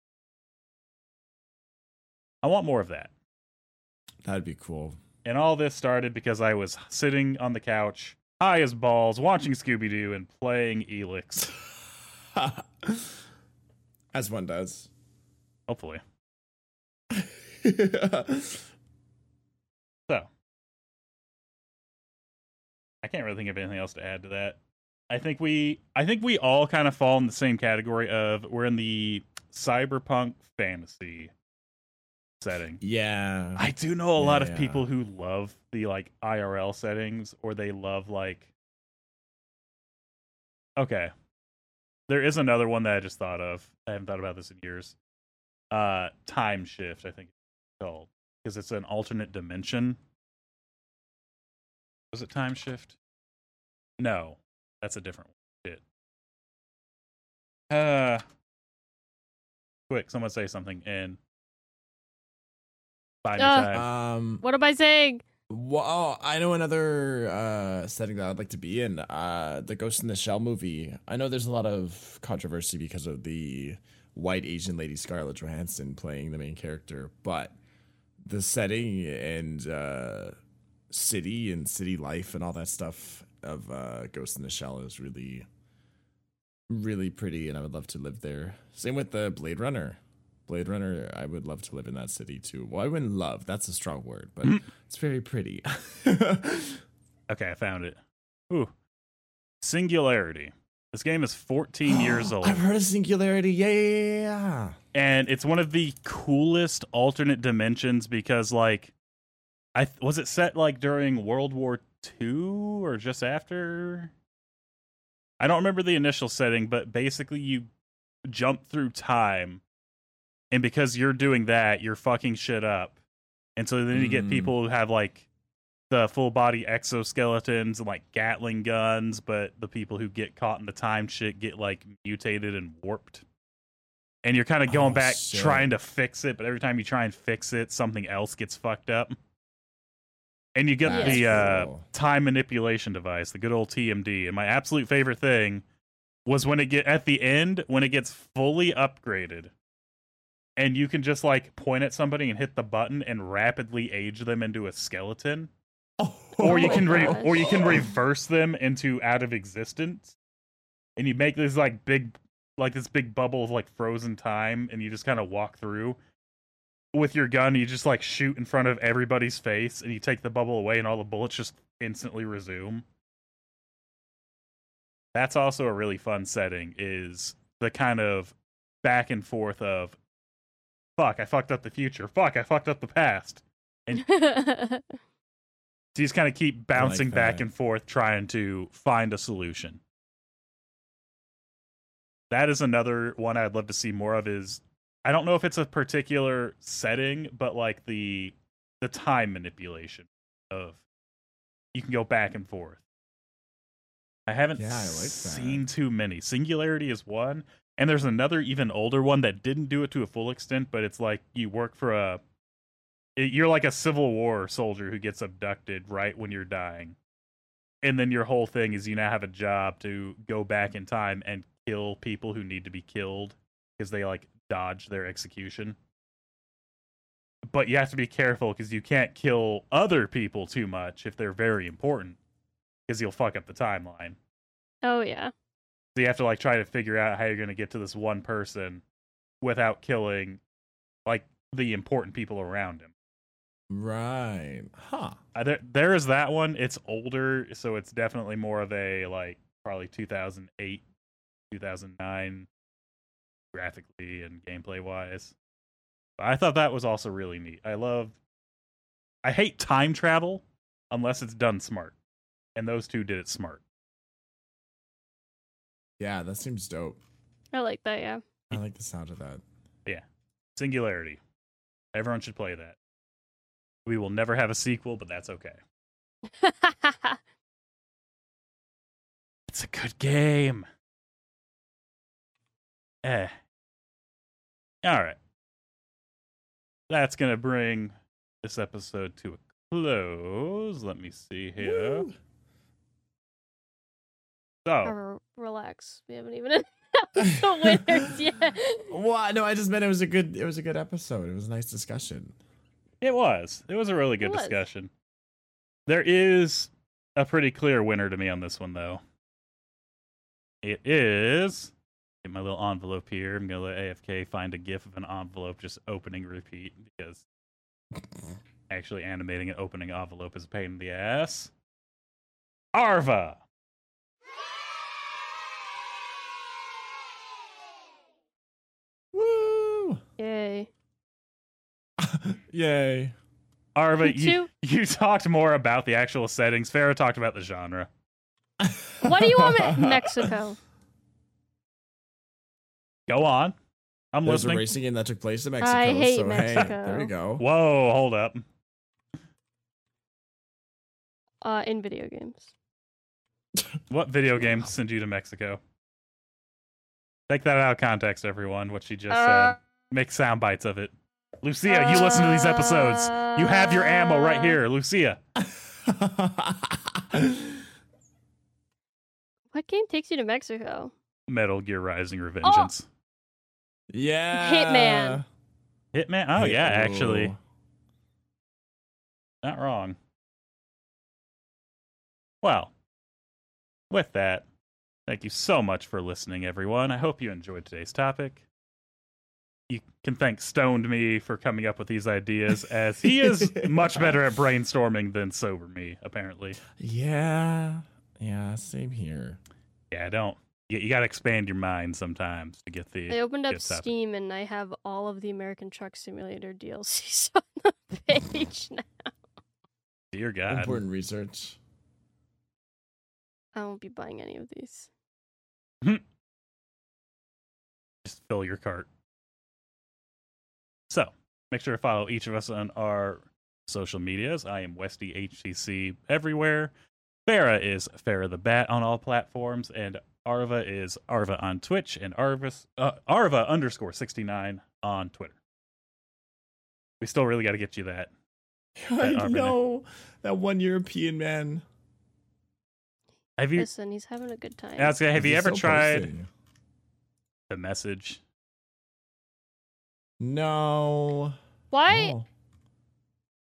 I want more of that. That'd be cool. And all this started because I was sitting on the couch, high as balls, watching Scooby Doo and playing Elex. *laughs* As one does. Hopefully. *laughs* So, I can't really think of anything else to add to that. I think we, I think we all kind of fall in the same category of we're in the cyberpunk fantasy setting. yeah. I do know a lot of yeah. people who love the like IRL settings, or they love like. Okay, there is another one that I just thought of. I haven't thought about this in years. Uh, time shift, I think it's called, because it's an alternate dimension. Was it time shift? No, that's a different one. Shit. Uh, quick, someone say something and buy me time. um What am I saying? Well, I know another uh, setting that I'd like to be in. Uh, the Ghost in the Shell movie. I know there's a lot of controversy because of the white Asian lady Scarlett Johansson playing the main character, but the setting and uh, city and city life and all that stuff of uh, Ghost in the Shell is really, really pretty, and I would love to live there. Same with the Blade Runner. Blade Runner, I would love to live in that city too. Well, I wouldn't love, that's a strong word, but mm. it's very pretty. *laughs* Okay, I found it. Ooh. Singularity. This game is 14 *gasps* years old. I've heard of Singularity. Yeah, yeah, yeah, yeah. and it's one of the coolest alternate dimensions because like I th- was it set like during World War II or just after? I don't remember the initial setting, but basically you jump through time and because you're doing that, you're fucking shit up. And so then you get Mm. people who have like the full body exoskeletons and like Gatling guns, but the people who get caught in the time shit get like mutated and warped. And you're kind of going Oh, back shit. trying to fix it, but every time you try and fix it, something else gets fucked up. And you get That's the uh, time manipulation device, the good old TMD. And my absolute favorite thing was when it get at the end when it gets fully upgraded and you can just like point at somebody and hit the button and rapidly age them into a skeleton oh or you Oh can re- gosh. or you can reverse them into out of existence and you make this like big like this big bubble of like frozen time and you just kind of walk through with your gun you just like shoot in front of everybody's face and you take the bubble away and all the bullets just instantly resume That's also a really fun setting. Is the kind of back and forth of, fuck, I fucked up the future. Fuck, I fucked up the past. *laughs* So you just kind of keep bouncing back and forth, trying to find a solution. That is another one I'd love to see more of. Is I don't know if it's a particular setting, but like the the time manipulation of you can go back and forth. I haven't Yeah, I like seen too many. Singularity is one, and there's another even older one that didn't do it to a full extent, but it's like you work for a you're like a Civil War soldier who gets abducted right when you're dying. And then your whole thing is you now have a job to go back in time and kill people who need to be killed because they like dodge their execution. But you have to be careful because you can't kill other people too much if they're very important because you'll fuck up the timeline. oh yeah. So you have to like try to figure out how you're going to get to this one person without killing like the important people around him. Right. Huh. Uh, there, there is that one. It's older, so it's definitely more of a like probably 2008, 2009 graphically and gameplay wise. But I thought that was also really neat. I love. I hate time travel unless it's done smart, and those two did it smart. Yeah, that seems dope. I like that, yeah. I like the sound of that. Yeah. Singularity. Everyone should play that. We will never have a sequel, but that's okay. *laughs* It's a good game. Eh. All right. That's going to bring this episode to a close. Let me see here. Woo. So, Or relax. We haven't even *laughs* announced the winners *laughs* yet. Well, no, I just meant it was a good. It was a good episode. It was a nice discussion. it was. It was a really good discussion. There is a pretty clear winner to me on this one, though. It is. Get my little envelope here. I'm going to let AFK find a gif of an envelope just opening repeat because actually animating an opening envelope is a pain in the ass. Arva. Woo! Yay. *laughs* Yay! Arva, you, *laughs* you talked more about the actual settings. Farah talked about the genre. What do you want in *laughs* Mexico? Go on. I'm There's listening. a racing game that took place in Mexico. I hate so hey, Mexico. there you go. Whoa, hold up. Uh, in video games. What video game sent you to Mexico? Take that out of context, everyone. What she just Uh, said. Make sound bites of it. Lucia, you listen to these episodes. You have your ammo right Uh, here, Lucia. *laughs* What game takes you to Mexico? Metal Gear Rising Revengeance. yeah. Hitman. Hitman. Oh Hit- yeah, actually, not wrong. Well, with that, thank you so much for listening, everyone. I hope you enjoyed today's topic. You can thank Stoned Me for coming up with these ideas, *laughs* as he is much better at brainstorming than Sober Me, apparently. Yeah. Yeah. Same here. Yeah, I don't. You, you got to expand your mind sometimes to get the. I opened up good stuff. Steam and I have all of the American Truck Simulator DLCs *laughs* on the page now. Dear God. Important research. I won't be buying any of these. *laughs* just fill your cart. So make sure to follow each of us on our social medias. I am Westy HTC everywhere. Farah is Farah the Bat on all platforms, and Arva is Arva on Twitch and Arvis uh, Arva underscore sixty nine on Twitter. We still really got to get you that. *laughs* I Arvin. know that one European man. Have you? Listen, he's having a good time. I was gonna- have you ever still tried posting. the message? No. Why? Oh.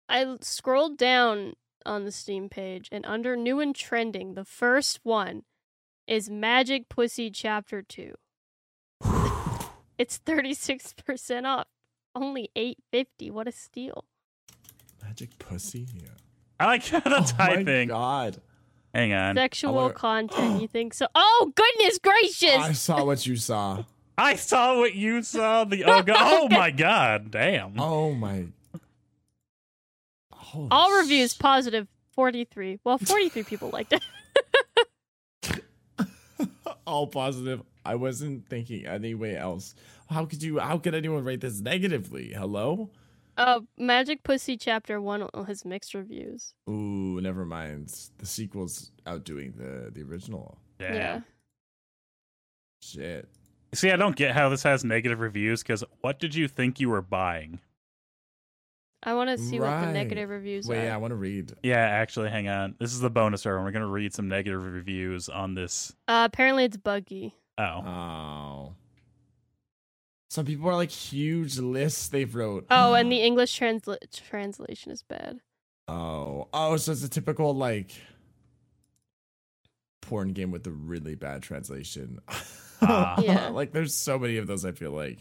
I l- scrolled down on the Steam page, and under new and trending, the first one is Magic Pussy Chapter 2. *laughs* It's 36% off. Only 850. What a steal. Magic pussy. Yeah. I like how the Oh my typing. God. Hang on. Sexual wanna- content. You think so? Oh goodness gracious! I saw what you saw. I saw what you saw. The oh god. Oh *laughs* my god. Damn. Oh my. Holy All reviews sh- positive. Forty-three. Well, forty-three people liked it. *laughs* All positive. I wasn't thinking any way else. How could you? How could anyone rate this negatively? Hello. Uh, Magic Pussy Chapter One has mixed reviews. Ooh, never mind. The sequel's outdoing the the original. Damn. Yeah. Shit. See, I don't get how this has negative reviews because what did you think you were buying? I want to see what the negative reviews Wait, are. yeah, I want to read. Yeah, actually, hang on. This is the bonus hour. and We're gonna read some negative reviews on this. Uh, apparently it's buggy. Oh, Oh. Some people are like huge lists they've wrote. Oh, and the *gasps* English transla- translation is bad. Oh. Oh, so it's a typical like porn game with a really bad translation. *laughs* Ah. Yeah. *laughs* like there's so many of those I feel like.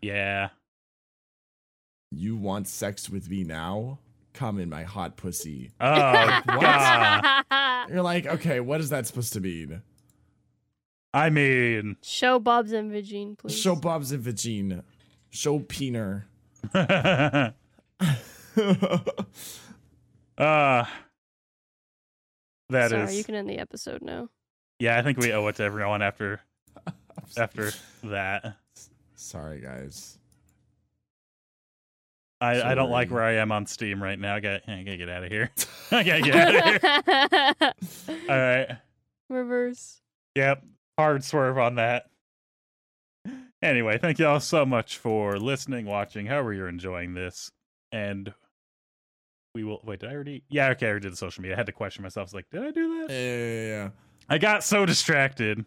yeah. You want sex with me now? Come in my hot pussy. Oh god. *laughs* You're like, okay, what is that supposed to mean? I mean, Show Bob's and Vagine, please. Show Bob's and Vagine. Show Peener. *laughs* uh, that is. Sorry, you can end the episode now. Yeah, I think we owe it to everyone after after *laughs* that. Sorry, guys. I, I don't like where I am on Steam right now. I got I gotta get out of here. *laughs* I gotta get out of here. *laughs* All right. Reverse. Yep. Hard swerve on that. Anyway, thank you all so much for listening, watching, however you're enjoying this. And we will wait, did I already Yeah, okay, I already did the social media. I had to question myself. I was like, did I do Yeah, yeah, yeah. I got so distracted.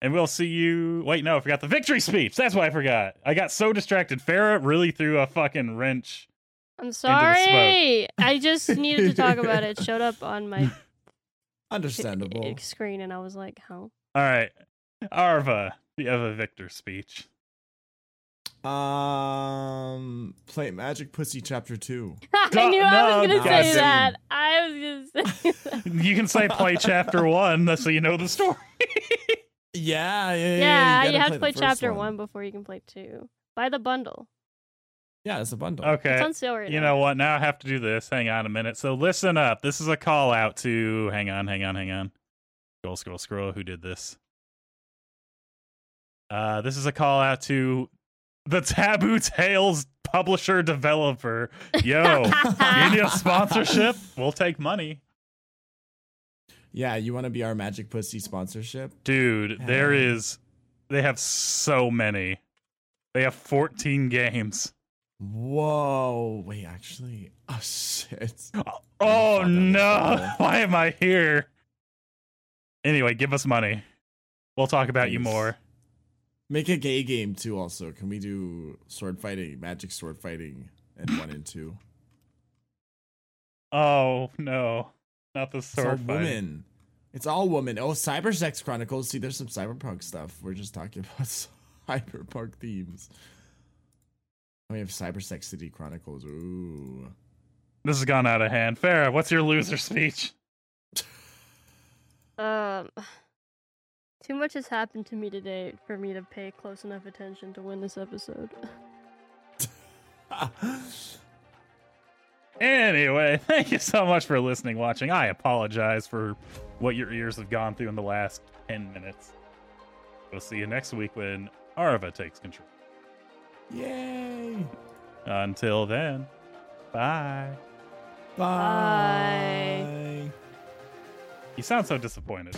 And we'll see you. Wait, no, I forgot the victory speech. That's why I forgot. I got so distracted. Farah really threw a fucking wrench. I'm the sorry. I just *laughs* needed to talk about it. It showed up on my *laughs* Understandable. screen, and I was like, "How?" All right. Arva, you have a victor speech. Um, play Magic Pussy Chapter Two. *laughs* I God- knew I was gonna God say damn. that. I was gonna say that. You can say play chapter one so you know the story. Yeah, yeah, yeah. yeah, you, gotta have to the play first chapter one. before you can play two. Buy the bundle. Yeah, it's a bundle. Okay. It's on sale right You now. know what? Now I have to do this. Hang on a minute. So listen up. This is a call out to. Hang on, hang on, hang on. Scroll, scroll, scroll. Who did this? Uh, this is a call out to the Taboo *laughs* Tales publisher developer. Yo, *laughs* you need a sponsorship? We'll take money, Yeah, you want to be our Magic Pussy sponsorship? dude. There is. They have so many. They have 14 games. Whoa! Wait, actually, oh shit. Oh thought oh, no! *laughs* Why am I here? Anyway, give us money. We'll talk about you more. Make a gay game too. Also, can we do sword fighting, magic sword fighting, and one and two? *laughs* Oh no, not the It's all sword fight. women. It's all women. Oh, Cyber Sex Chronicles. See, there's some cyberpunk stuff. We're just talking *laughs* about cyberpunk themes. We have Cyber Sex City Chronicles. Ooh. This has gone out of hand. Farah, what's your loser *laughs* speech? Um, too much has happened to me today for me to pay close enough attention to win this episode. *laughs* Anyway, *laughs* thank you so much for listening, watching. I apologize for what your ears have gone through in the last 10 minutes. We'll see you next week when Arva takes control. Yay! Until then, bye. Bye. You sound so disappointed.